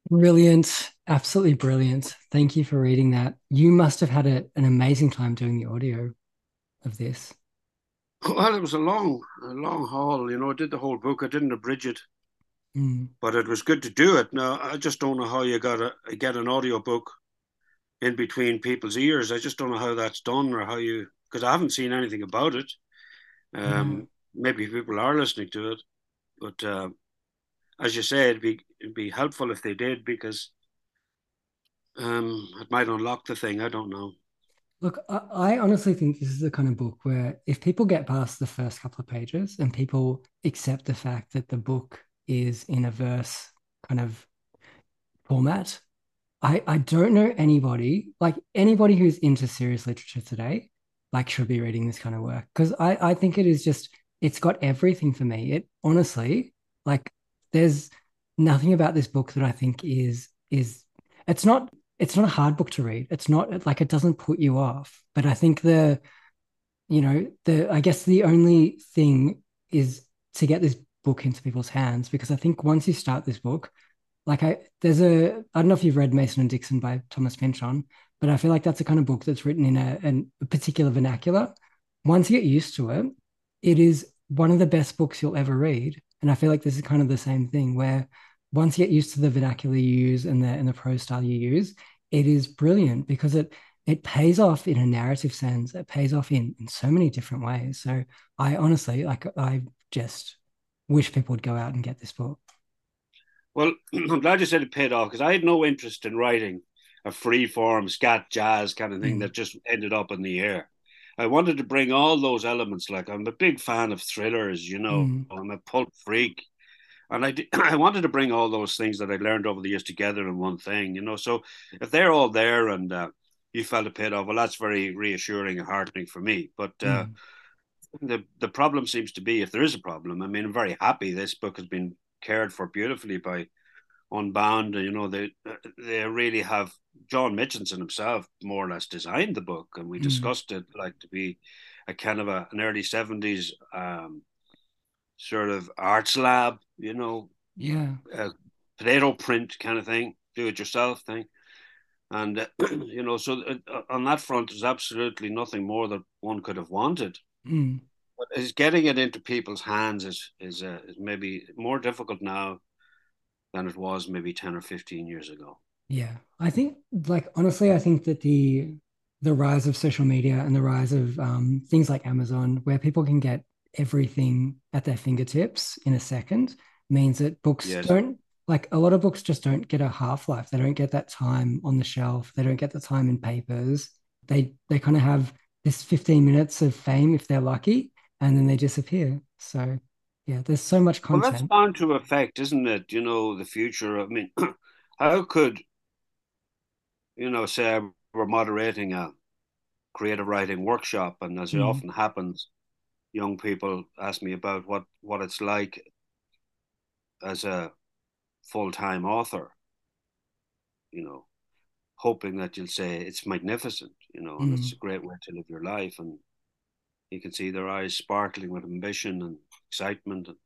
Brilliant. Absolutely brilliant. Thank you for reading that. You must have had a, an amazing time doing the audio of this. [LAUGHS] Well, it was a long, a long haul. You know, I did the whole book. I didn't abridge it, Mm. but it was good to do it. Now, I just don't know how you got to get an audio book in between people's ears. I just don't know how that's done or how you, because I haven't seen anything about it. Um, Maybe people are listening to it, but uh, as you say, it'd be it'd be helpful if they did because um, it might unlock the thing. I don't know. Look, I, honestly think this is the kind of book where if people get past the first couple of pages and people accept the fact that the book is in a verse kind of format, I, I don't know anybody, like anybody who's into serious literature today, like should be reading this kind of work. Because I, I think it is just, it's got everything for me. It honestly, like there's nothing about this book that I think is is it's not it's not a hard book to read. It's not like it doesn't put you off. But I think the, you know, the I guess the only thing is to get this book into people's hands because I think once you start this book, like I there's a I don't know if you've read Mason and Dixon by Thomas Pynchon, but I feel like that's a kind of book that's written in a, a particular vernacular. Once you get used to it, it is one of the best books you'll ever read. And I feel like this is kind of the same thing where once you get used to the vernacular you use and the and the prose style you use, it is brilliant because it it pays off in a narrative sense. It pays off in in so many different ways. So I honestly like I just wish people would go out and get this book. Well, [CLEARS THROAT] I'm glad you said it paid off because I had no interest in writing a free form scat jazz kind of thing Mm. that just ended up in the air. I wanted to bring all those elements. Like I'm a big fan of thrillers, you know. Mm. I'm a pulp freak, and I di- [CLEARS THROAT] I wanted to bring all those things that I learned over the years together in one thing, you know. So if they're all there and uh, you felt it paid off, well, that's very reassuring and heartening for me. But uh, Mm. the the problem seems to be if there is a problem. I mean, I'm very happy this book has been cared for beautifully by Unbound. You know, they they really have John Mitchinson himself more or less designed the book, and we Mm. discussed it like to be a kind of a, an early seventies um, sort of arts lab. You know, Yeah. a potato print kind of thing, do it yourself thing. And uh, [CLEARS THROAT] you know, so uh, on that front, there's absolutely nothing more that one could have wanted Mm. but is getting it into people's hands is is uh, is maybe more difficult now than it was maybe 10 or 15 years ago Yeah, I think like honestly, I think that the the rise of social media and the rise of um, things like Amazon, where people can get everything at their fingertips in a second, means that books Yes. don't like a lot of books just don't get a half life. They don't get that time on the shelf. They don't get the time in papers. They they kind of have this 15 minutes of fame if they're lucky, and then they disappear. So yeah, there's so much content. well that's bound to affect isn't it you know the future i mean [CLEARS THROAT] how could you know say we're moderating a creative writing workshop and as it Mm. often happens young people ask me about what what it's like as a full-time author you know hoping that you'll say it's magnificent, you know, and Mm. it's a great way to live your life. And you can see their eyes sparkling with ambition and excitement. And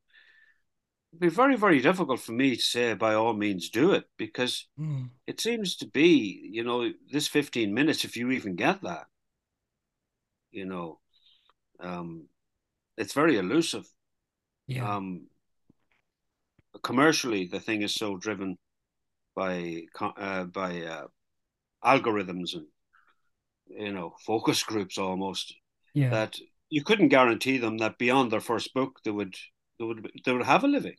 it'd be very, very difficult for me to say, by all means, do it, because Mm. it seems to be, you know, this 15 minutes, if you even get that, you know, um, it's very elusive. Yeah. Um, commercially, the thing is so driven by uh, by uh, algorithms and you know focus groups almost yeah. that you couldn't guarantee them that beyond their first book they would they would they would have a living.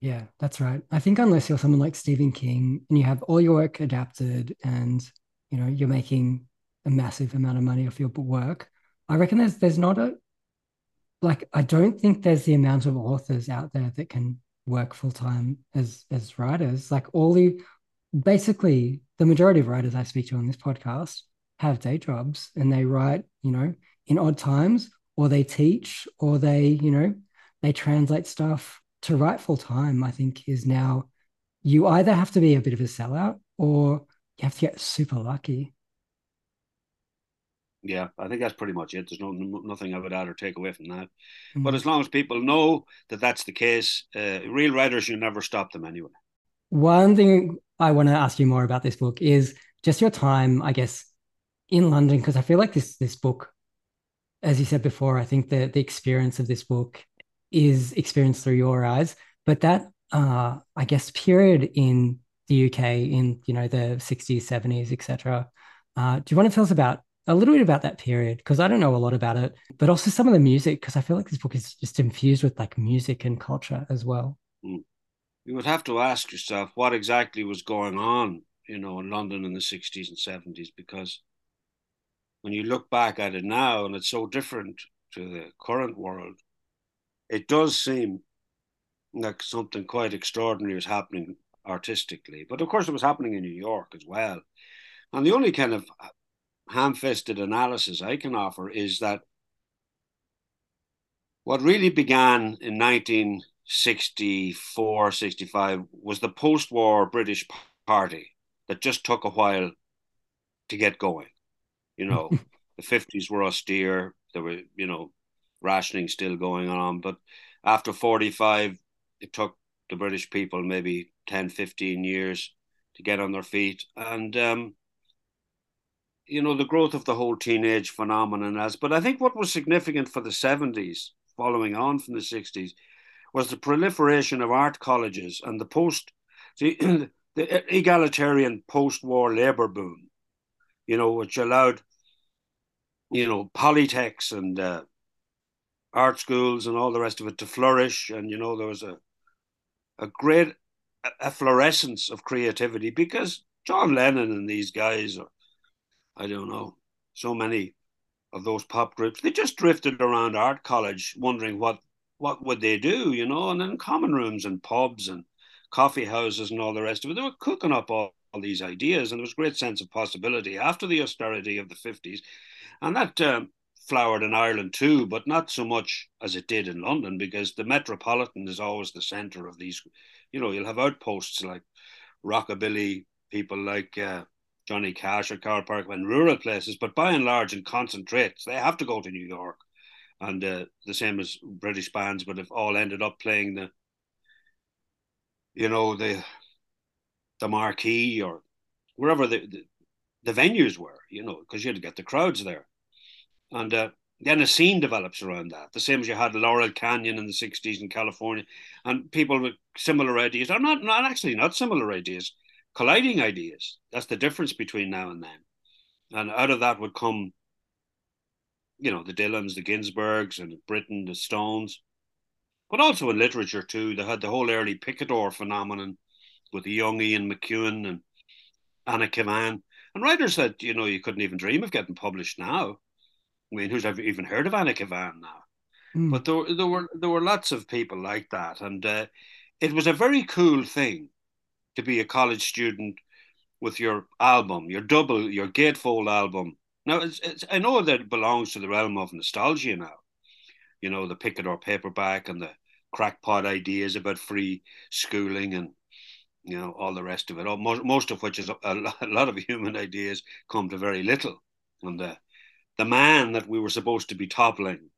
Yeah, that's right. I think unless you're someone like Stephen King and you have all your work adapted and you know you're making a massive amount of money off your work, I reckon there's there's not a like I don't think there's the amount of authors out there that can work full time as as writers. Like all the basically the majority of writers I speak to on this podcast have day jobs and they write, you know, in odd times, or they teach, or they, you know, they translate stuff to write full time, I think is now you either have to be a bit of a sellout or you have to get super lucky. Yeah, I think that's pretty much it. There's no nothing I would add or take away from that. Mm. But as long as people know that that's the case, uh, real writers, you never stop them anyway. One thing I want to ask you more about this book is just your time, I guess, in London, because I feel like this this book, as you said before, I think the the experience of this book is experienced through your eyes. But that, uh, I guess, period in the UK in you know the 60s, 70s, etc. Uh, do you want to tell us about a little bit about that period because I don't know a lot about it, but also some of the music because I feel like this book is just infused with like music and culture as well. Hmm. You would have to ask yourself what exactly was going on, you know, in London in the 60s and 70s because when you look back at it now and it's so different to the current world, it does seem like something quite extraordinary was happening artistically. But of course, it was happening in New York as well. And the only kind of ham-fisted analysis I can offer is that what really began in 1964, 65 was the post-war British Party that just took a while to get going. You know, [LAUGHS] the 50s were austere. There were, you know, rationing still going on. But after 45, it took the British people maybe 10, 15 years to get on their feet. And um, you know, the growth of the whole teenage phenomenon as. But I think what was significant for the 70s, following on from the 60s, was the proliferation of art colleges and the post, see, [CLEARS THROAT] the egalitarian post-war labor boom, you know, which allowed, you know, polytechs and uh, art schools and all the rest of it to flourish. And, you know, there was a, a great efflorescence of creativity because John Lennon and these guys are I don't know, so many of those pop groups, they just drifted around art college wondering what what would they do, you know, and in common rooms and pubs and coffee houses and all the rest of it, they were cooking up all, all these ideas, and there was a great sense of possibility after the austerity of the fifties, and that um, flowered in Ireland too, but not so much as it did in London because the metropolitan is always the centre of these. You know, you'll have outposts like rockabilly people like uh, Johnny Cash or Carl in rural places, but by and large in concentrates, they have to go to New York. And uh, the same as British bands, but have all ended up playing the, you know, the the marquee or wherever the, the, the venues were, you know, because you had to get the crowds there. And uh, then a scene develops around that, the same as you had Laurel Canyon in the 60s in California. And people with similar ideas, or not, not actually not similar ideas, colliding ideas. That's the difference between now and then. And out of that would come, you know, the Dylans, the Ginsbergs, and Britain, the Stones. But also in literature too, they had the whole early picador phenomenon with the young Ian McEwan and Anna Kavan. And writers that, you know, you couldn't even dream of getting published now. I mean, who's ever even heard of Anna Kavan now? Mm. But there, there were there were lots of people like that, and uh, it was a very cool thing to be a college student with your album, your double, your gatefold album. Now, it's, it's, I know that it belongs to the realm of nostalgia now. You know, the Picador paperback and the crackpot ideas about free schooling and you know all the rest of it. All, Most, most of which is a, a [LAUGHS] lot of human ideas come to very little. And the the man that we were supposed to be toppling,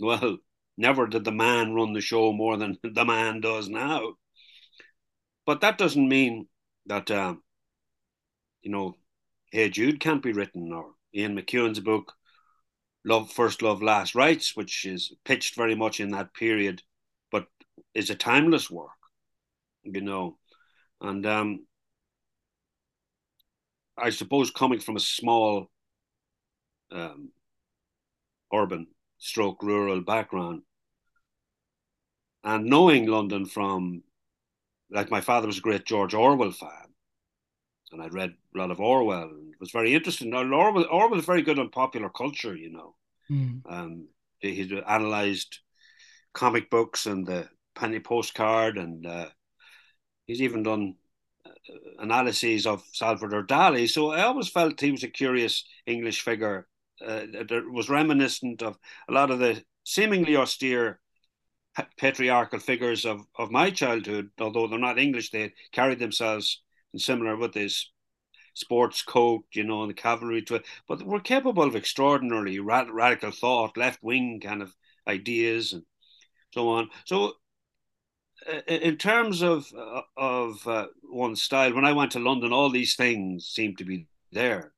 well, never did the man run the show more than [LAUGHS] the man does now. But that doesn't mean that um, you know, Hey Jude can't be written or Ian McEwan's book, Love First Love Last Rites, which is pitched very much in that period, but is a timeless work, you know. And um, I suppose coming from a small um, urban stroke rural background and knowing London from like my father was a great George Orwell fan, and I'd read a lot of Orwell and it was very interesting. Now, Orwell, Orwell is very good on popular culture, you know. Mm. Um, he, he analysed comic books and the penny postcard, and uh, he's even done analyses of Salvador Dali. So I always felt he was a curious English figure uh, that was reminiscent of a lot of the seemingly austere patriarchal figures of, of my childhood, although they're not English, they carried themselves in similar with this sports coat, you know, and the cavalry, to, but were capable of extraordinarily rad- radical thought, left wing kind of ideas, and so on. So in terms of uh, of uh, one style, when I went to London, all these things seemed to be there,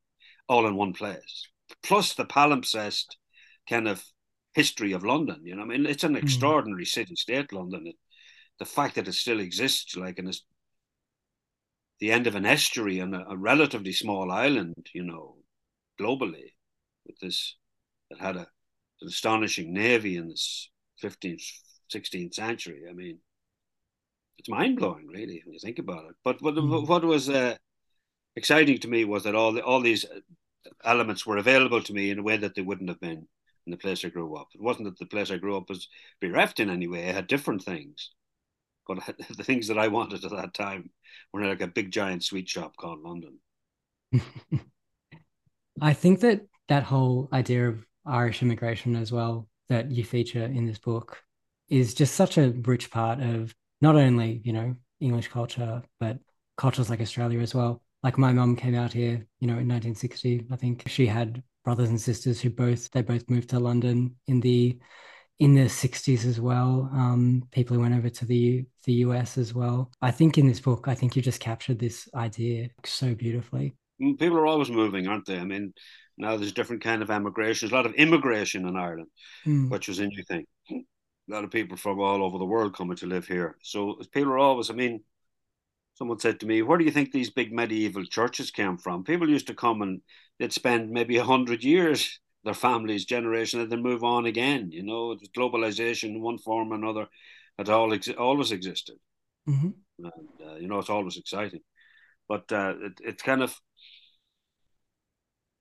all in one place. Plus the palimpsest kind of history of London. You know, I mean, it's an hmm. extraordinary city state, London. It, the fact that it still exists, like in the end of an estuary on a, a, relatively small island, you know, globally, with this that had a, an astonishing navy in this 15th, 16th century. I mean, it's mind blowing, really, when you think about it. But what, mm. what was uh, exciting to me was that all the, all these elements were available to me in a way that they wouldn't have been in the place I grew up. It wasn't that the place I grew up was bereft in any way. I had different things, but [LAUGHS] the things that I wanted at that time were like a big giant sweet shop called London. [LAUGHS] I think that that whole idea of Irish immigration as well that you feature in this book is just such a rich part of not only you know English culture, but cultures like Australia as well. Like my mum came out here, you know, in 1960. I think she had brothers and sisters who both they both moved to London in the in the 60s as well. Um, people who went over to the the US as well. I think in this book, I think you just captured this idea so beautifully. Mm, people are always moving, aren't they? I mean, now there's different kind of immigration. There's a lot of immigration in Ireland, mm. which was a new thing a lot of people from all over the world coming to live here. So people are always, I mean, someone said to me, where do you think these big medieval churches came from? People used to come and they'd spend maybe a hundred years, their families, generation, and then move on again. You know, globalization in one form or another had all ex- always existed. Mm-hmm. And, uh, you know, it's always exciting. But uh, it, it's kind of,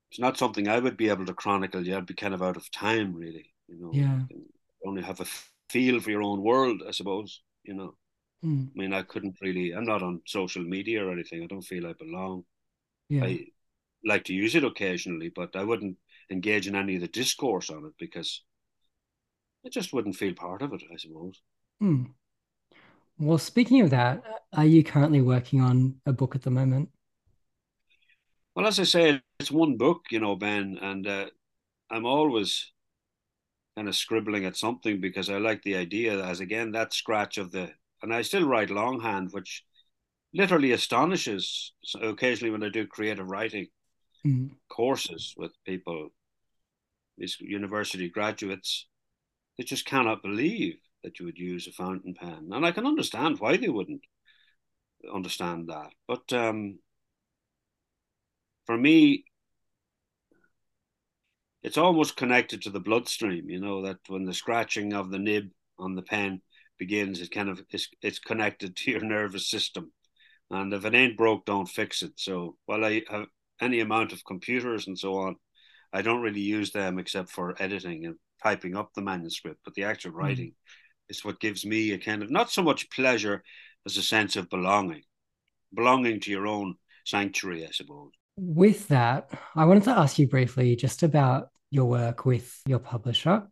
it's not something I would be able to chronicle. Yeah, I'd be kind of out of time, really. You know, yeah. only have a feel for your own world, I suppose. You know, mm. I mean, I couldn't really. I'm not on social media or anything. I don't feel I belong. Yeah. I like to use it occasionally, but I wouldn't engage in any of the discourse on it because I just wouldn't feel part of it. I suppose. Mm. Well, speaking of that, are you currently working on a book at the moment? Well, as I say, it's one book, you know, Ben, and uh, I'm always kind of scribbling at something because I like the idea as again that scratch of the and I still write longhand, which literally astonishes so occasionally when I do creative writing mm. courses with people, these university graduates, they just cannot believe that you would use a fountain pen, and I can understand why they wouldn't understand that. But um, for me, it's almost connected to the bloodstream. You know that when the scratching of the nib on the pen begins, it kind of it's, it's connected to your nervous system, and if it ain't broke, don't fix it. So while I have any amount of computers and so on, I don't really use them except for editing and typing up the manuscript. But the actual hmm. writing mm. is what gives me a kind of not so much pleasure as a sense of belonging, belonging to your own sanctuary, I suppose. With that, I wanted to ask you briefly just about your work with your publisher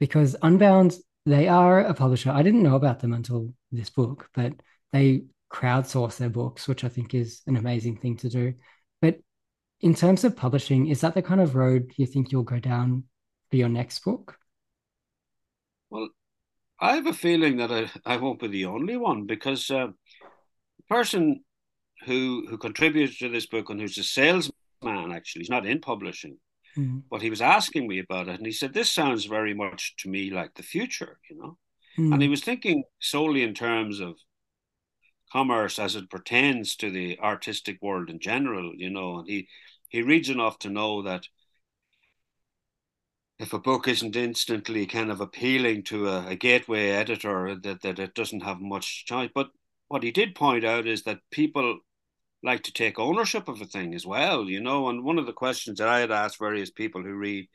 because Unbound, they are a publisher. I didn't know about them until this book, but they crowdsource their books, which I think is an amazing thing to do. But in terms of publishing, is that the kind of road you think you'll go down for your next book? Well, I have a feeling that I, I won't be the only one because uh, the person who who contributes to this book and who's a salesman actually, he's not in publishing, Mm-hmm. But he was asking me about it, and he said, "This sounds very much to me like the future," you know. Mm-hmm. And he was thinking solely in terms of commerce as it pertains to the artistic world in general, you know. And he he reads enough to know that if a book isn't instantly kind of appealing to a, a gateway editor, that that it doesn't have much choice. But what he did point out is that people like to take ownership of a thing as well, you know. And one of the questions that I had asked various people who read,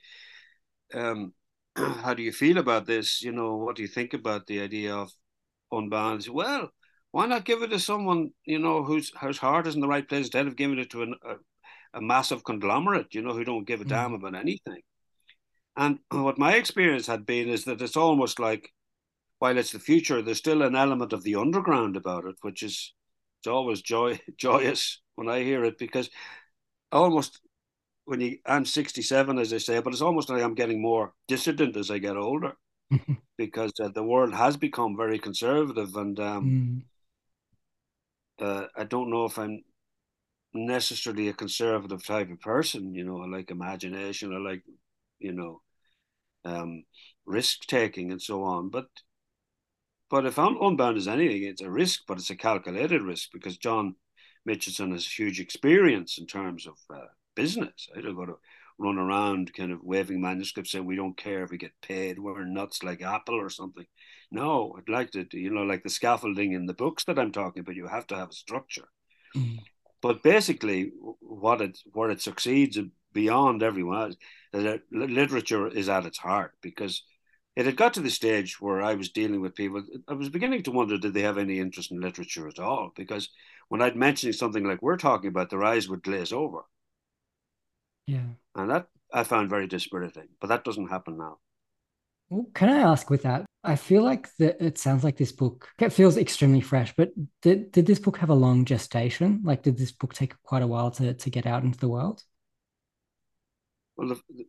um, [CLEARS THROAT] how do you feel about this? You know, what do you think about the idea of unbound? Well, why not give it to someone you know whose whose heart is in the right place instead of giving it to an, a, a massive conglomerate, you know, who don't give a damn mm. about anything. And [CLEARS THROAT] what my experience had been is that it's almost like, while it's the future, there's still an element of the underground about it, which is it's always joy [LAUGHS] joyous when I hear it because almost when you I'm 67 as I say, but it's almost like I'm getting more dissident as I get older [LAUGHS] because uh, the world has become very conservative and um, mm. uh, I don't know if I'm necessarily a conservative type of person. You know, I like imagination. I like, you know, um, risk taking and so on. But but if I'm unbound as anything, it's a risk, but it's a calculated risk because John Mitchinson has huge experience in terms of uh, business. I don't go to run around kind of waving manuscripts saying we don't care if we get paid. We're nuts like Apple or something. No, I'd like to, you know, like the scaffolding in the books that I'm talking about. You have to have a structure. Mm. But basically, what it where it succeeds beyond everyone else, that literature is at its heart because it had got to the stage where I was dealing with people. I was beginning to wonder did they have any interest in literature at all? Because when I'd mention something like we're talking about, their eyes would glaze over. Yeah, and that I found very dispiriting. But that doesn't happen now. Well, can I ask with that? I feel like that it sounds like this book it feels extremely fresh, but did, did this book have a long gestation? Like, did this book take quite a while to, to get out into the world? Well, the,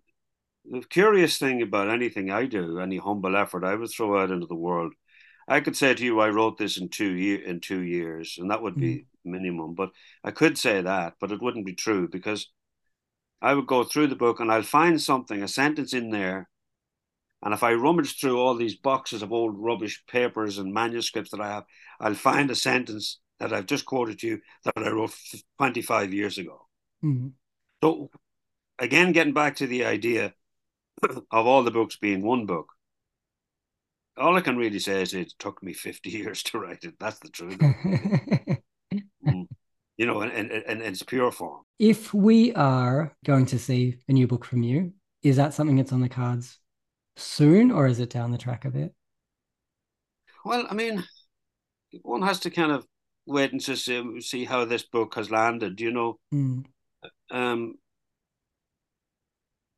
the curious thing about anything I do, any humble effort I would throw out into the world, I could say to you, I wrote this in two year in two years, and that would be mm. minimum. But I could say that, but it wouldn't be true because I would go through the book and I'll find something, a sentence in there and if I rummage through all these boxes of old rubbish papers and manuscripts that I have, I'll find a sentence that I've just quoted to you that I wrote 25 years ago. Mm-hmm. So, again, getting back to the idea [CLEARS THROAT] of all the books being one book, all I can really say is it took me 50 [LAUGHS] years to write it. That's the truth. [LAUGHS] mm. You know, and, and, and it's pure form. If we are going to see a new book from you, is that something that's on the cards soon, or is it down the track a bit? Well, I mean, one has to kind of wait and just see, see how this book has landed. You know, mm. um,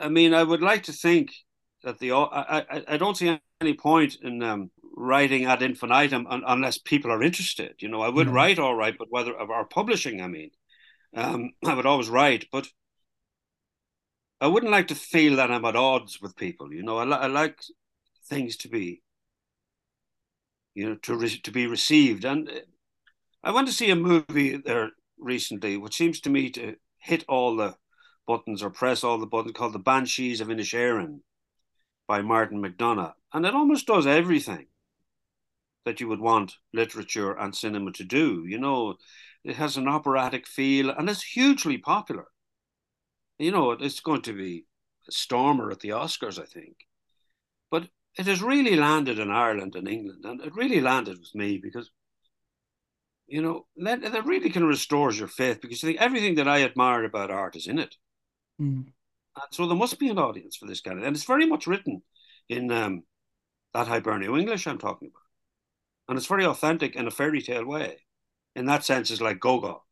I mean, I would like to think that the I I, I don't see any point in um, writing ad infinitum un, unless people are interested. You know, I would write all right, but whether of our publishing, I mean, um, I would always write, but I wouldn't like to feel that I'm at odds with people. You know, I, li- I like things to be, you know, to re- to be received. And uh, I went to see a movie there recently, which seems to me to hit all the buttons or press all the buttons, called The Banshees of Inisherin by Martin McDonagh, and it almost does everything that you would want literature and cinema to do. You know, it has an operatic feel, and it's hugely popular you know, it's going to be a stormer at the Oscars, I think. But it has really landed in Ireland and England, and it really landed with me because, you know, that, that really can restores your faith because you think everything that I admire about art is in it. Mm. And so there must be an audience for this kind of, and it's very much written in um, that Hiberno English I'm talking about, and it's very authentic in a fairy tale way. In that sense, it's like Gogol,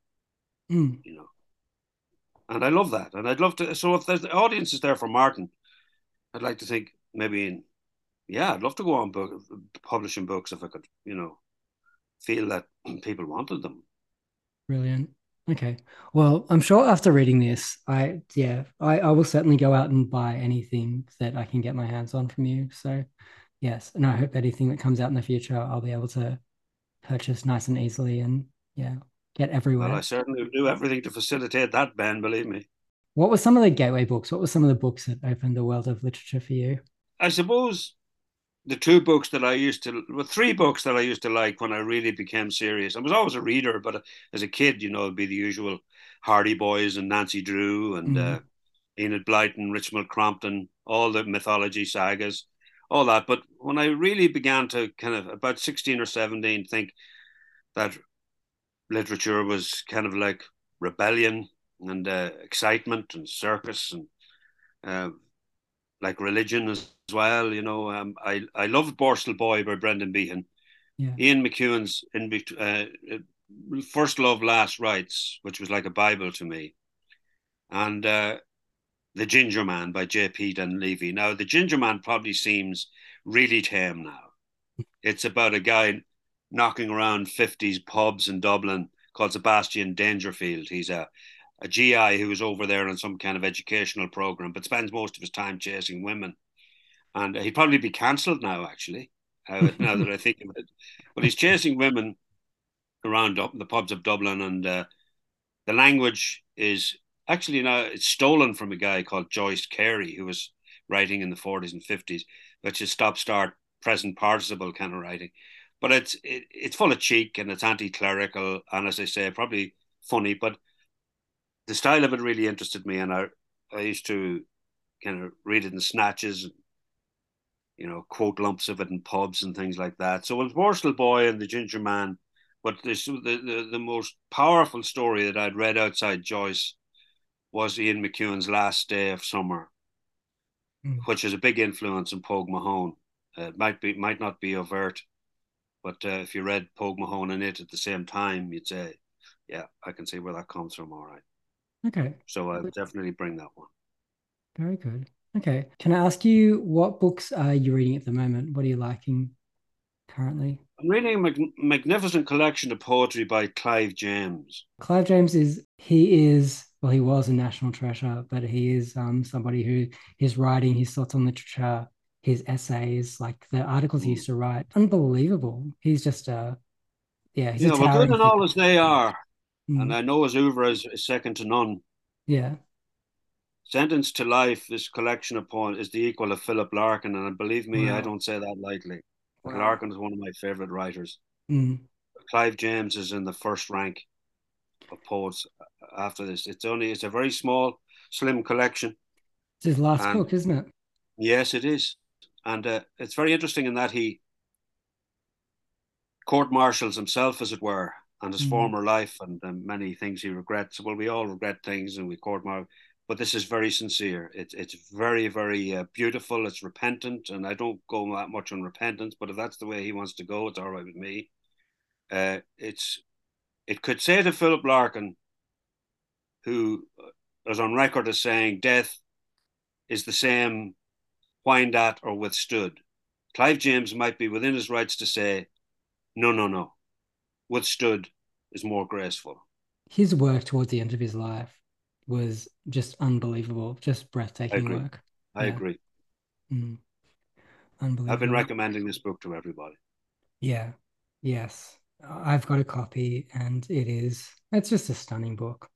mm. you know and I love that. And I'd love to. So if there's the audience is there for Martin, I'd like to think maybe in, yeah, I'd love to go on book publishing books if I could, you know, feel that [CLEARS THROAT] people wanted them. Brilliant. Okay. Well, I'm sure after reading this, I yeah, I, I will certainly go out and buy anything that I can get my hands on from you. So yes, and I hope anything that comes out in the future I'll be able to purchase nice and easily and yeah, get everywhere. Well, I certainly do everything to facilitate that, Ben, believe me. What were some of the gateway books? What were some of the books that opened the world of literature for you? I suppose the two books that I used to, well, three books that I used to like when I really became serious. I was always a reader, but as a kid, you know, it'd be the usual Hardy Boys and Nancy Drew and mm. uh, Enid Blyton, Richmal Crompton, all the mythology sagas, all that. But when I really began to kind of about 16 or 17 think that literature was kind of like rebellion and uh, excitement and circus and uh, like religion as well. You know, um, I I loved Borstal Boy by Brendan Behan, Yeah. Ian McEwan's in uh, First Love, Last Rites, which was like a Bible to me, and uh, The Ginger Man by J.P. Donleavy. Now, The Ginger Man probably seems really tame now. It's about a guy knocking around 50s pubs in Dublin called Sebastian Dangerfield. He's a, a GI who is over there on some kind of educational program, but spends most of his time chasing women. And he'd probably be cancelled now, actually, uh, now that [LAUGHS] I think of it. But he's chasing women around up the pubs of Dublin, and uh, the language is actually you now it's stolen from a guy called Joyce Cary, who was writing in the 40s and 50s, which is stop, start, present participle kind of writing but it's it, it's full of cheek and it's anti-clerical and as I say, probably funny. But the style of it really interested me, and I I used to kind of read it in snatches, you know, quote lumps of it in pubs and things like that. So it was Borstal Boy and the Ginger Man, but this the, the the most powerful story that I'd read outside Joyce was Ian McEwan's Last Day of Summer, mm. which is a big influence in Pogue Mahone. Uh, it might be might not be overt, but uh, if you read Pogue Mahone and it at the same time, you'd say, yeah, I can see where that comes from. All right. Okay. So I would definitely bring that one. Very good. Okay. Can I ask you what books are you reading at the moment? What are you liking currently? I'm reading a mag- magnificent collection of poetry by Clive James. Clive James is he is well he was a national treasure, but he is um somebody his writing his thoughts on literature his essays, like the articles he used to write. Unbelievable. He's just a yeah. He's yeah, a well, good and all as they are, mm. and I know his oeuvre is, is second to none. Yeah. Sentenced to Life, this collection of poems is the equal of Philip Larkin, and believe me, wow. I don't say that lightly. Wow. Larkin is one of my favorite writers. Mm. Clive James is in the first rank of poets after this. It's only it's a very small, slim collection. It's his last and, book, isn't it? Yes, it is and uh, it's very interesting in that he court martials himself, as it were, and his mm. former life and uh, many things he regrets. Well, we all regret things, and we court martial. But this is very sincere. It's it's very very uh, beautiful. It's repentant, and I don't go that much on repentance. But if that's the way he wants to go, it's all right with me. Uh, it's it could say to Philip Larkin, who is on record as saying death is the same whined at or withstood. Clive James might be within his rights to say, no, no, no. Withstood is more graceful. His work towards the end of his life was just unbelievable, just breathtaking I work. I yeah. agree. Mm. Unbelievable. I've been recommending this book to everybody. Yeah. Yes. I've got a copy and it is, it's just a stunning book.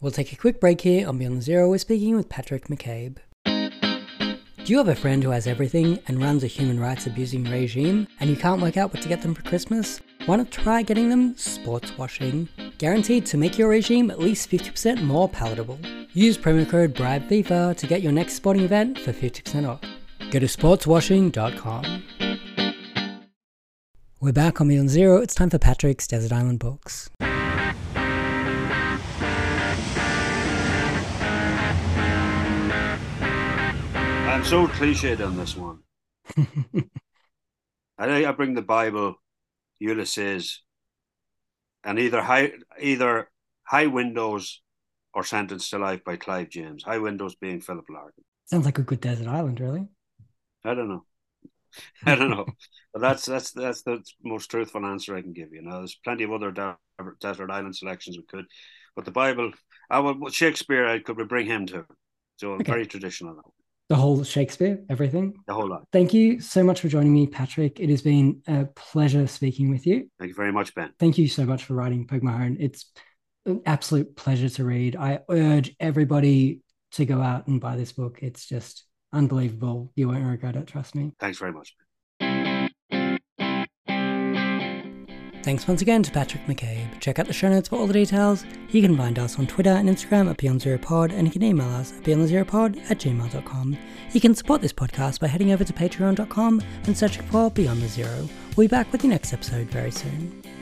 We'll take a quick break here on Beyond Zero. We're speaking with Patrick McCabe. Do you have a friend who has everything and runs a human rights abusing regime and you can't work out what to get them for Christmas? Why not try getting them sports washing? Guaranteed to make your regime at least 50% more palatable. Use promo code BRIBEFIFA to get your next sporting event for 50% off. Go to sportswashing.com. We're back on Beyond Zero. It's time for Patrick's Desert Island Books. I'm so cliched on this one. [LAUGHS] I, I bring the Bible, Ulysses, and either high either High Windows or Sentenced to Life by Clive James. High Windows being Philip Larkin. Sounds like a good desert island, really. I don't know. [LAUGHS] I don't know, but that's that's that's the most truthful answer I can give you. Now, there's plenty of other desert island selections we could, but the Bible, I would Shakespeare, I could we bring him to. So okay. very traditional. The whole Shakespeare, everything. The whole lot. Thank you so much for joining me, Patrick. It has been a pleasure speaking with you. Thank you very much, Ben. Thank you so much for writing Pogue Mahone. It's an absolute pleasure to read. I urge everybody to go out and buy this book. It's just unbelievable. You won't regret it, trust me. Thanks very much. Thanks once again to Patrick McCabe. Check out the show notes for all the details. You can find us on Twitter and Instagram at BeyondZeroPod, and you can email us at BeyondZeroPod at gmail.com. You can support this podcast by heading over to patreon.com and searching for Beyond the Zero. We'll be back with the next episode very soon.